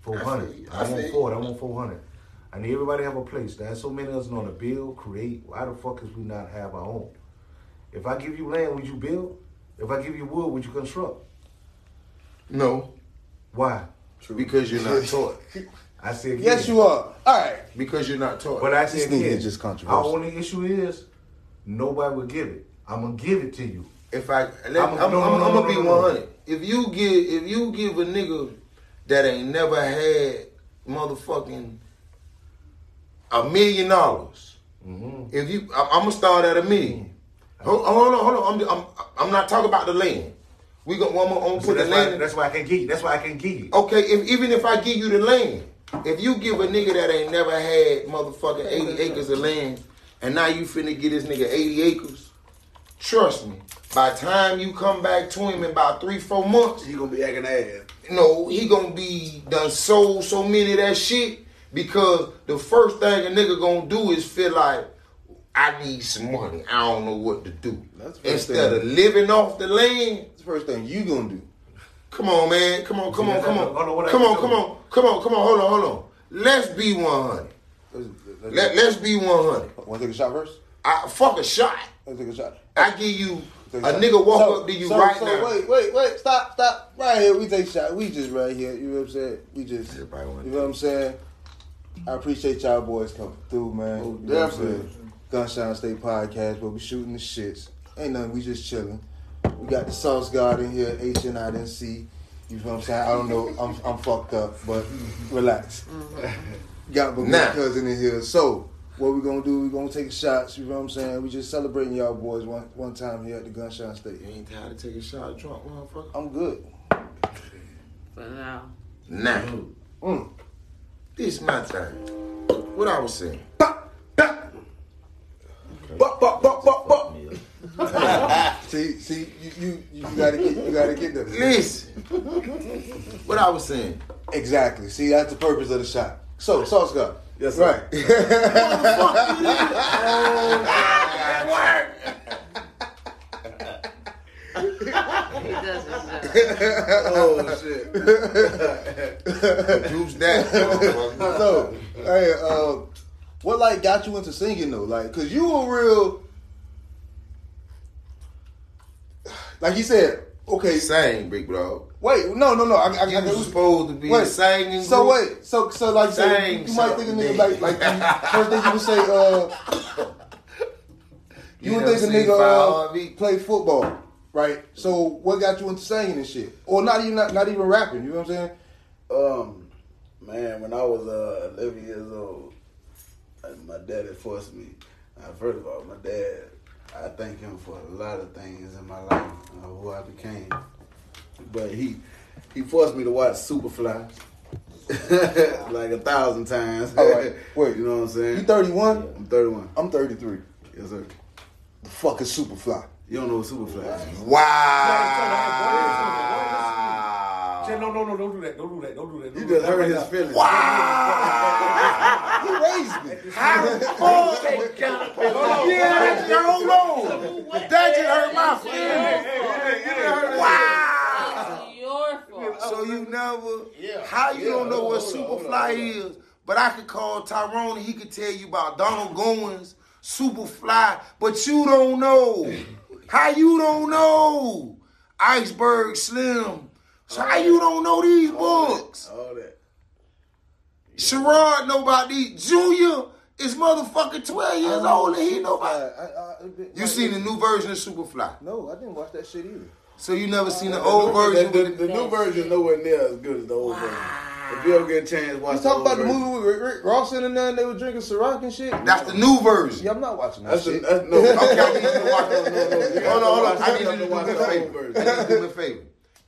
S7: Four
S4: I feel.
S7: I,
S4: I
S7: want
S4: feel you.
S7: four. I want four hundred. I need everybody to have a place. There's so many of us on a build, create. Why the fuck is we not have our own? If I give you land, would you build? If I give you wood, would you construct?
S4: No,
S7: Why?
S4: because you're not taught.
S7: I said
S5: Yes,
S7: yeah.
S5: you are. All right.
S4: Because you're not taught.
S7: But I
S5: This
S7: said
S5: nigga
S7: yes.
S5: just
S7: Our
S5: controversial.
S7: only issue is nobody will give it. I'm gonna give it to you.
S4: If I, let,
S7: I'm-
S4: I'm, I'm,
S7: no, no,
S4: I'm,
S7: no,
S4: I'm
S7: no,
S4: gonna be
S7: no, no.
S4: 100. If you give, if you give a nigga that ain't never had motherfucking a million dollars,
S7: Mm-hmm.
S4: if you, I'm, I'm gonna start at a million. Hold, hold on, hold on. I'm, I'm, I'm not talking about the land. We gonna, I'm gonna, I'm gonna
S7: So
S4: put the
S7: that's, why,
S4: land. in-
S7: that's why I can give you. That's why I can give you.
S4: Okay, if even if I give you the land, if you give a nigga that ain't never had motherfucking 80 acres of land, and now you finna get this nigga 80 acres, trust me, by time you come back to him in about three, four months,
S6: He gonna be acting ass.
S4: no, he gonna be done sold so many of that shit because the first thing a nigga gonna do is feel like I need some money. I don't know what to do.
S5: That's
S4: Instead
S5: thing.
S4: of living off the land,
S5: That's the first thing you gonna do.
S4: Come on, man. Come on, come on, come
S7: on,
S4: on.
S7: what I
S4: Come on, come on, come on, come on. Hold on, hold on. Let's be 100.
S5: Let's, let's,
S4: be 100.
S5: Want to take a shot first?
S4: I, fuck a shot.
S5: Let's take a shot.
S4: I give you a nigga walk
S5: So-
S4: up to you
S5: so-
S4: right
S5: so
S4: now.
S5: Wait, wait, wait. Stop, stop. Right here. We take a shot. We just right here. You know what I'm saying? We just. You know what I'm saying? I appreciate y'all boys coming through, man.
S4: Oh,
S5: you know
S4: definitely.
S5: Gunshine State Podcast, but we shooting the shits. Ain't nothing. We just chilling. We got the Sauce God in here. H and I didn't see. You know what I'm saying? I don't know. I'm I'm fucked up, but relax. Got my
S4: Nah.
S5: cousin in here. So what we gonna do? We gonna take shots. You know what I'm saying? We just celebrating y'all boys one one time here at the Gunshine State.
S4: You ain't tired of taking a shot, drunk motherfucker?
S5: I'm good.
S3: For now.
S4: Now,
S5: Mm.
S4: this my time. What I was saying.
S5: Buck, buck, buck, buck, buck. See, see, you you, you gotta get you gotta get them.
S4: Listen, what I was saying.
S5: Exactly. See, that's the purpose of the shot. So, Sauce God.
S6: Yes, sir.
S5: Right.
S6: He does oh shit!
S4: That.
S5: so, hey, uh, what like got you into singing though? Like, cause you were real Like you said, okay.
S4: Sang, big dog.
S5: Wait, no, no, no. I, I,
S4: You
S5: I,
S4: was supposed to be
S5: Wait,
S4: singing.
S5: So
S4: group.
S5: wait, so so like say,
S4: Sing
S5: you might think a nigga
S4: something.
S5: like like first thing you would say, uh, you,
S4: You
S5: would think a nigga uh, play football, right? So what got you into singing and shit, or not even not, not even rapping? You know what I'm saying?
S6: Um, man, when I was uh, 11 years old, uh, my daddy forced me. Uh, first of all, my dad, I thank him for a lot of things in my life, uh, who I became. But he he forced me to watch Superfly like a thousand times.
S5: All right, wait.
S6: you know what I'm saying?
S5: You 31?
S6: I'm 31.
S5: I'm 33.
S6: Yes, sir.
S5: The fuck is Superfly?
S6: You don't know what Superfly is?
S4: Wow.
S7: No, no, no, don't do that. Don't do that. Don't do that.
S6: You
S7: Don't do
S6: just hurt his feelings.
S5: He raised me.
S4: Yeah, hold on. That just hurt my feelings. Wow.
S3: It's your fault.
S4: So you never, yeah. how you don't know what Superfly is? But I could call Tyrone and he could tell you about Donald Goines, Superfly, but you don't know. How you don't know? Iceberg Slim. So how you don't know these books?
S6: All that.
S4: Sherrod know about these. Junior is motherfucking 12 years old and he know about
S5: I, I, I,
S4: You seen the new version of Superfly.
S5: No, I didn't watch that shit either.
S4: So you never seen the old version
S6: The, the, the new version is nowhere near as good as the old version. If you ever get a chance, watch
S5: You talking
S6: the
S5: about
S6: old
S5: the movie with Rick, Rick Ross in and then they were drinking Ciroc and shit?
S4: That's the new version.
S5: Yeah, I'm not watching that
S6: That's the,
S5: shit.
S6: that's, no,
S4: Okay, I need you to watch
S6: no, no, no. You
S4: Hold on, hold on.
S6: gotta
S4: I need you to do
S6: watch
S4: me a
S6: the old
S4: favor.
S6: version.
S4: I need you to do me a favor.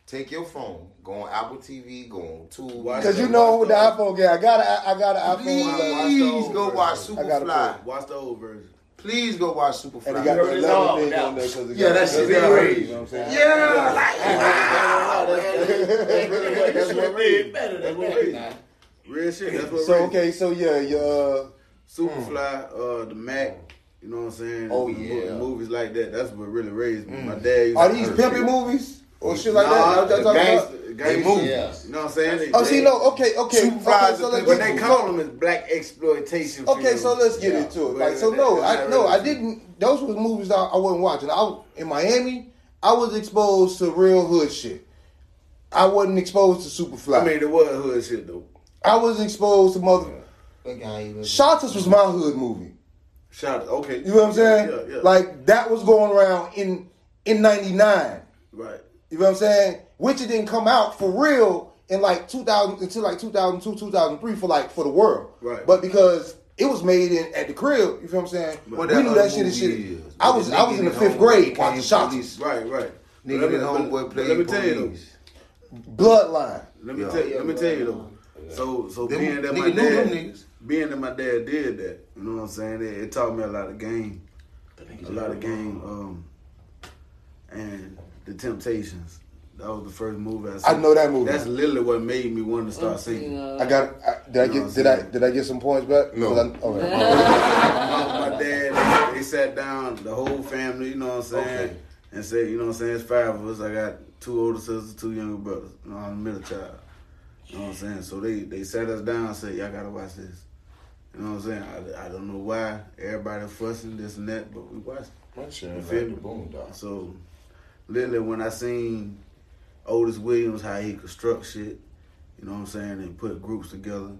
S4: Take your phone, go on Apple TV, go on Tubi.
S6: Watch
S5: Cause you know
S6: watch
S5: with the
S6: the-
S5: iPhone game, I got a, I got an iPhone.
S4: Please go watch
S5: I gotta
S4: Superfly.
S6: Watch the old version.
S4: Please go watch Superfly.
S5: and
S4: Superfly.
S5: they got the
S8: It's
S5: 11
S8: all
S5: thing on there. Cause it
S4: Yeah,
S5: got
S4: that shit
S5: the
S4: got
S5: 11
S4: raised.
S5: You know what I'm saying?
S4: yeah, like wow.
S6: That's what raised. That's what raised. Real shit. That's what
S5: So
S6: raised.
S5: okay, so yeah, yeah. Uh,
S6: Superfly, uh, the Mack. You know what I'm saying?
S1: Oh, yeah.
S6: movies like that. That's what really raised me. My dad. Used
S5: are
S6: to
S5: these
S6: hurt
S5: pimping
S6: me.
S5: movies or shit like
S6: Nah,
S5: that? That's
S6: the
S5: what talking
S6: gangsta-
S5: about?
S6: gangsta-
S4: movies.
S1: Yeah.
S6: You know what I'm saying? They-
S5: Oh, see,
S6: they-
S5: no, okay, okay,
S4: Superfly
S5: okay. So
S4: a
S5: let's
S6: But
S5: get
S6: they call them as black exploitation.
S5: Okay, so let's get
S6: Yeah.
S5: into it. Like, so
S6: that-
S5: no, I
S6: not
S5: no, I didn't. Those was movies that I wasn't watching. I was in Miami. I was exposed to real hood shit. I wasn't exposed to Superfly.
S6: I mean, it was hood shit though.
S5: I was exposed to mother.
S1: Look how you look.
S5: Shottas was my hood movie.
S6: Shout out. Okay.
S5: You know what I'm saying?
S6: Yeah, yeah.
S5: Like that was going around in in '99.
S6: right.
S5: You know what I'm saying? Which it didn't come out for real in like 2000 until like 2002, 2003 for like for the world.
S6: Right.
S5: But because it was made in at the crib, you feel what I'm saying?
S4: What
S5: we
S4: that
S5: knew that shit is shit.
S4: is.
S5: I was I was in the fifth grade
S4: came
S5: watching shots.
S4: police.
S6: Right. Right.
S4: Nigga,
S6: let me-
S4: homeboy
S6: but
S4: played
S6: Let me tell you though.
S5: Bloodline.
S6: Let me
S4: Yeah.
S6: tell you. Let me tell you though. So so
S4: Them-
S6: being that
S4: nigga
S6: my dad, being that my dad did that, you know what I'm saying? It, it taught me a lot of game, a lot of game, um, and the Temptations. That was the first movie I saw.
S5: I know that movie.
S6: That's literally what made me want to start singing.
S5: I got. I, did I
S6: No,
S5: get? Did I? Did I get some points back?
S4: No.
S5: 'Cause I- all right.
S6: my, my dad, they, they sat down, the whole family, you know what I'm saying,
S4: Okay.
S6: and said, you know what I'm saying, it's five of us. I got two older sisters, two younger brothers. You know, I'm the middle child. You know what I'm saying? So they, they sat us down and said, y'all gotta watch this. You know what I'm saying? I, I don't know why everybody fussing this and that, but we watched it.
S4: My shit
S6: You
S4: like
S6: feel
S4: the
S6: me?
S4: Boondocks.
S6: So, literally, when I seen Otis Williams, how he construct shit, you know what I'm saying, and put groups together,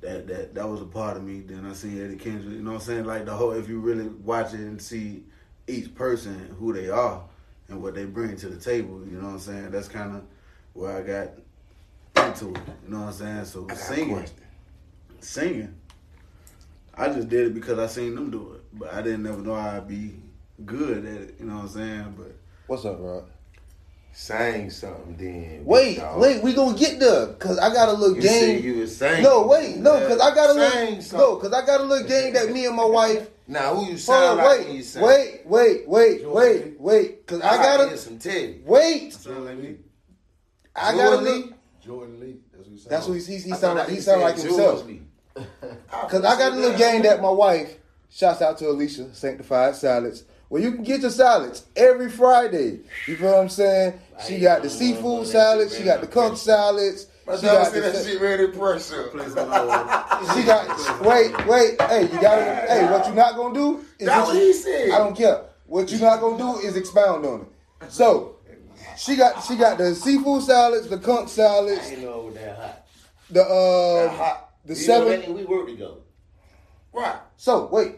S6: that that that was a part of me. Then I seen Eddie Kendrick, you know what I'm saying, like the whole. If you really watch it and see each person who they are and what they bring to the table, you know what I'm saying. That's kind of where I got into it. You know what I'm saying. So singing, singing. I just did it because I seen them do it, but I didn't never know I'd be good at it. You know what I'm saying? But
S5: What's up, Rod?
S4: Sang something then.
S5: Wait,
S4: dog.
S5: wait, we gonna get there because I got a little
S4: You
S5: game.
S4: said you was saying.
S5: no, wait, no, because I got a
S4: Sang
S5: little
S4: something.
S5: no, because I got a little game that me and my wife.
S4: Now who you
S5: Hold
S4: sound
S5: on,
S4: like when you
S5: wait,
S4: sang?
S5: wait, wait, wait, wait, wait, because I
S4: like to hear
S5: gotta
S4: some Teddy.
S5: wait.
S6: sound like me.
S5: I gotta
S4: Jordan. Lee?
S7: Jordan Lee. That's what he sound
S5: That's what he, he, he
S4: I
S5: sound like. He sound like himself. Because I got a little game that my wife, shouts out to Alicia, Sanctified Salads, Well, you can get your salads every Friday. You feel what I'm saying? She got the seafood salads. She got the conch salads.
S4: My
S5: She got
S4: said
S5: the,
S4: that shit ready to pressure.
S6: Place on all-
S5: she got. Wait, wait. Hey, you got. to Hey, what you not gonna do? Is
S4: That's what he said.
S5: I don't care. What you not gonna do is expound on it. So, she got she got the seafood salads, the conch salads,
S2: I ain't know that hot.
S5: the uh,
S4: hot.
S5: the
S2: You know,
S5: seven.
S2: that- we work together.
S4: Right.
S5: So wait,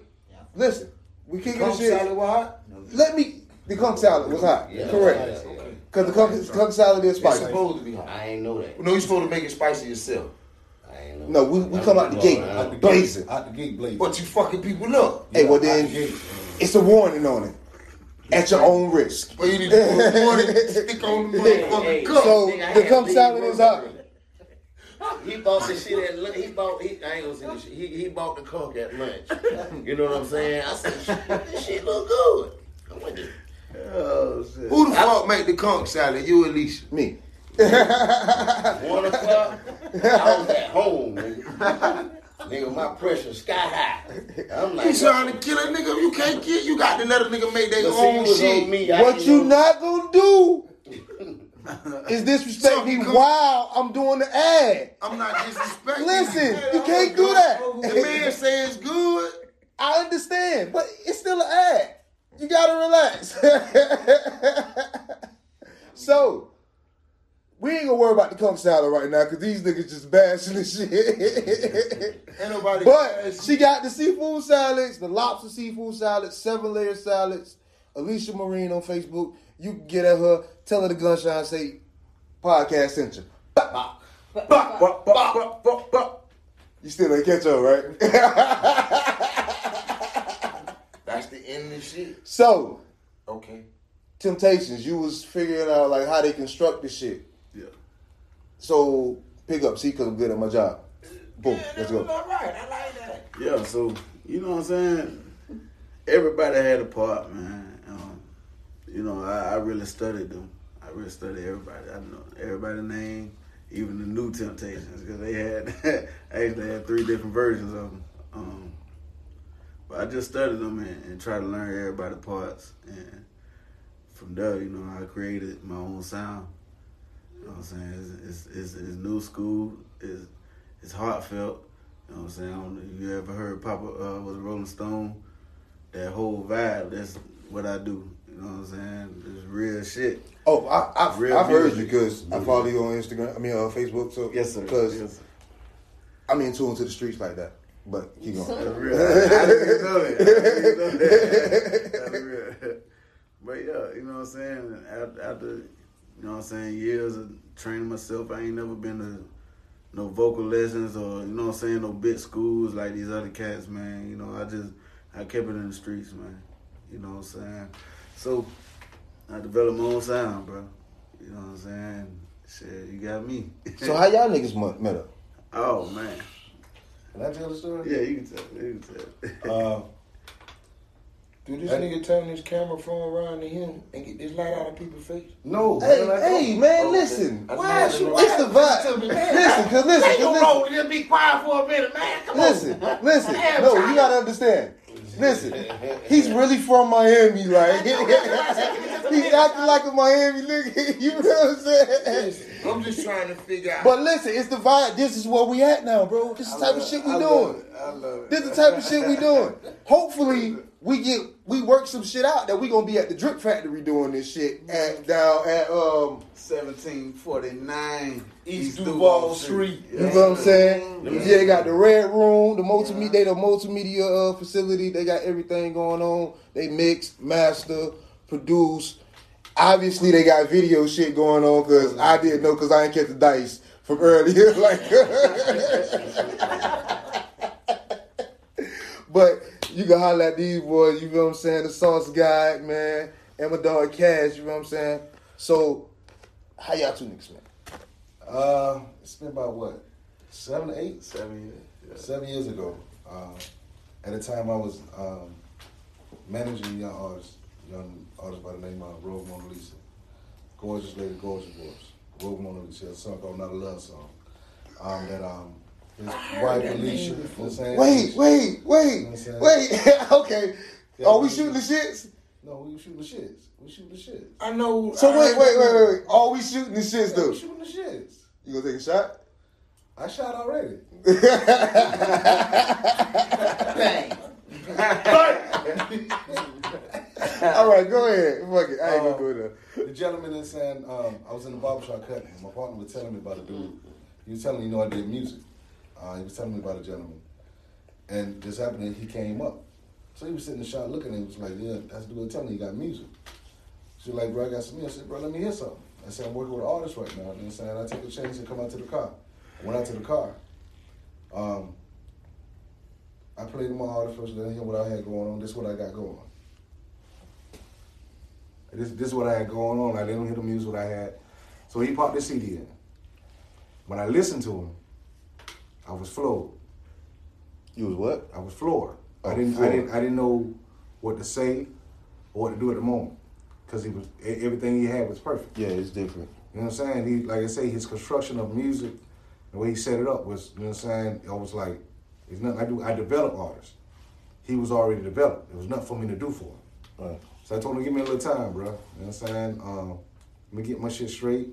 S5: listen. We kicking
S4: Conch
S5: this shit.
S4: salad was hot.
S5: Let me. The conch salad was hot.
S2: Yeah,
S5: Correct.
S2: yeah, yeah.
S5: Because the conch, conch salad is
S4: It's
S5: spicy.
S4: supposed to be hot.
S2: I ain't know that.
S4: No, you supposed to make it spicy yourself.
S2: I ain't know.
S5: No, we, we come out the gate
S7: Out the
S5: blazing.
S7: gate, out the gate blazing.
S4: But you fucking people up.
S5: Hey, well
S7: Out the
S5: then, it's a warning on it. At your own risk.
S4: But you need to put more than stick on the motherfucking
S2: hey,
S4: cup.
S5: So the
S2: had
S5: conch
S2: to
S5: salad is hot.
S2: He bought the shit at lunch. He bought. He, I ain't gonna say this shit. He, he bought the conch at lunch. You know what I'm saying? I said, this shit look good. I went to,
S6: Oh shit.
S4: Who the fuck make the conch salad? You, Alicia.
S5: Me.
S2: one o'clock. I was at home, nigga. Nigga, my pressure sky high. I'm like,
S4: You trying to kill a nigga? You can't get. You got to let a nigga make their
S2: But
S4: own shit.
S2: on me.
S5: What you
S2: know-
S5: not gonna do is disrespect me
S4: Something come-
S5: while I'm doing the ad.
S4: I'm not disrespecting.
S5: Listen, you can't do that.
S4: The man say it's good.
S5: I understand, but it's still an ad. You gotta relax. so, we ain't gonna worry about the conch salad right now because these niggas just bashing this shit.
S4: Ain't nobody.
S5: but she got the seafood salads, the lobster seafood salads, seven layer salads. Alicia Marine on Facebook. You can get at her, tell her the gunshine say podcast sent you.
S3: Bop,
S5: Bop, bop, bop, bop, bop, bop. You still ain't catch up, right?
S4: That's the end of the shit.
S5: so,
S4: Okay.
S5: Temptations, you was figuring out like how they construct this shit.
S6: Yeah.
S5: So pick up, see, cause I'm good at my job. Boom, let's go.
S4: All right, I like that.
S6: Yeah, so you know what I'm saying. Everybody had a part, man. You know, I, I really studied them. I really studied everybody. I know everybody's name, even the new Temptations, because they had actually had three different versions of them. Um, but I just studied them and, and tried to learn everybody's parts, and from there, you know, I created my own sound. You know what I'm saying? It's, it's, it's, it's new school. It's, it's heartfelt. You know what I'm saying? I don't you ever heard Papa uh, was a Rolling Stone. That whole vibe, that's what I do. You know what I'm saying? It's real shit.
S5: Oh, I, I've,
S6: Real
S5: I've heard you
S6: music.
S5: because I follow you on Instagram. I mean, on Facebook. So
S6: Yes, sir.
S5: Because
S6: Yes, sir.
S5: I'm in tune to the streets like that. But keep going.
S6: That's real. I didn't know that. I didn't know that. That's real. But yeah, you know what I'm saying? After, after, you know what I'm saying, years of training myself, I ain't never been to no vocal lessons or, you know what I'm saying, no bit schools like these other cats, man. You know, I just, I kept it in the streets, man. You know what I'm saying? So, I developed my own sound, bro. You know what I'm saying? Shit, you got me.
S5: So how y'all niggas met- met up?
S6: oh, man.
S7: Can I tell the story?
S6: Yeah, you can tell. You can tell.
S7: Uh,
S4: Do this nigga turn his camera phone around to him and get this light out of people's face?
S7: no.
S5: Hey,
S7: man,
S5: hey, man,
S4: Okay.
S5: listen. Why?
S4: wanted to know.
S5: It's the vibe. Listen, cause listen,
S2: Hey, you
S5: cause
S2: roll,
S5: listen,
S2: just be quiet for a minute, man. Come
S5: listen,
S2: on.
S5: listen.
S2: Damn,
S5: No, you gotta understand. Listen, he's really from Miami, like he's acting like a Miami nigga. You know what I'm saying?
S4: I'm just trying to figure out.
S5: But listen, it's the vibe. This is where we at now, bro. This is the type of shit we doing.
S6: it. I love it.
S5: This is the type of shit we doing. Hopefully, we get we work some shit out that we gonna be at the Drip Factory doing this shit at down at um.
S6: 1749
S4: East Duval Street.
S5: You know what I'm saying? Yeah, they got the red room, the multimedia, they the multimedia uh, facility. They got everything going on. They mix, master, produce. Obviously, they got video shit going on because I didn't know because I ain't catch the dice from earlier. like, but you can holler at these boys. You know what I'm saying? The Sauce Guy, man, and my dog Cash. You know what I'm saying? So, how y'all two niggas, man?
S7: Uh, it's been about what, seven, eight,
S6: Seven years. Yeah.
S7: seven years ago. Uh, at the time, I was um, managing young artists, young artist by the name of Rogue Mona Lisa. Gorgeous lady, gorgeous voice. Rogue Mona Lisa, a song called "Not a Love Song." Um, that um, his wife Alicia. You know what I'm saying?
S5: Wait, wait, wait,
S7: You know what I'm
S5: wait. okay. Are we shooting the shits?
S7: No, we shooting the shits. We shooting the shits.
S4: I know.
S5: So
S4: I-
S5: wait, wait, wait, wait, wait. All we shooting the shits
S7: Yeah,
S5: though.
S7: we shooting the shits.
S5: You gonna take a shot?
S7: I shot already.
S1: Bang.
S5: All right, go ahead. Fuck it. I ain't gonna
S7: Um,
S5: go there.
S7: The gentleman is saying, um, I was in the barbershop cutting. My partner was telling me about a dude. He was telling me, you know, I did music. Uh, he was telling me about a gentleman. And this happened, he came up. So he was sitting in the shop looking and he was like, yeah, that's the dude telling me you got music. She was like, bro, I got some music. I said, bro, let me hear something. I said, I'm working with an artist right now. What I'm saying? I take a chance and come out to the car. I went out to the car. Um, I played my artist first, let him hear what I had going on. This is what I got going. This, this is what I had going on. I him hear the music what I had. So he popped the CD in. When I listened to him, I was floored.
S5: You was what?
S7: I was floored. I
S5: Oh,
S7: didn't.
S5: floored.
S7: I didn't. I didn't know what to say or what to do at the moment because he was everything he had was perfect.
S5: Yeah, it's different.
S7: You know what I'm saying? He, like I say, his construction of music, the way he set it up was, you know what I'm saying? I was like, it's nothing I do. I develop artists. He was already developed. It was nothing for me to do for him.
S5: Right.
S7: So I told him, give me a little time, bro. You know what I'm saying? Um, let me get my shit straight.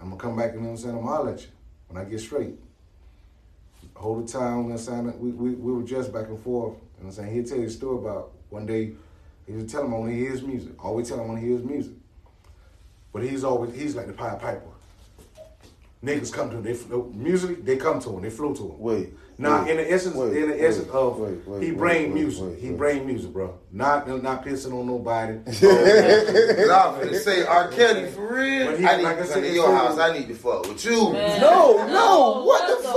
S7: I'm gonna come back, you know what I'm saying? I'm gonna holler at you when I get straight. Hold the time, you know I'm saying? We, we, we were just back and forth. You know what I'm saying? He'll tell you a story about one day, he was telling him I want to hear his music. Always tell him I want to hear his music. But he's always, he's like the Pied Piper. Niggas come to him, they, fl- music, they come to him, they flow to him.
S5: Wait.
S7: Now,
S5: wait,
S7: in the essence,
S5: wait,
S7: in the
S5: wait,
S7: essence of
S5: wait, wait,
S7: he
S5: wait,
S7: bring
S5: wait,
S7: music,
S5: wait,
S7: he
S5: wait.
S7: bring music, bro. Not not pissing on nobody.
S4: Cause I'm finna say R. Kelly for real.
S7: But he-
S4: I need
S7: like I
S4: to
S7: said,
S4: come to
S7: it's
S4: your house. I need to fuck with you.
S3: Man.
S5: No, no,
S3: No,
S5: what the fuck?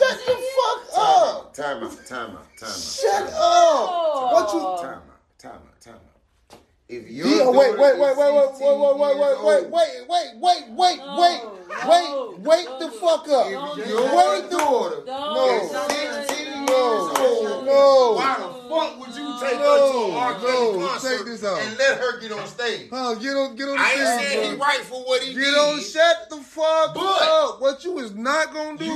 S3: Fuck?
S5: Shut the fuck up.
S4: Time out, time out, time out.
S5: Shut up. What you
S4: Time out, time out, time out. If you
S5: Yeah, wait, wait, wait, wait, wait, wait, wait, wait, wait, wait, wait, wait, wait, wait,
S3: No,
S5: wait, wait, wait the fuck up.
S4: If your
S5: Wait the
S4: daughter
S5: No.
S4: is 16 years
S5: No.
S4: old,
S5: No.
S4: why the fuck would you take her to an R.
S5: No.
S4: Kelly concert
S5: Check this out.
S4: and let her get on stage?
S5: Huh, get on, get on the
S4: I ain't
S5: stage,
S4: saying he
S5: bro.
S4: right for what he did.
S5: Get
S4: did.
S5: on, shut the fuck
S4: But-
S5: up. What you is not gonna do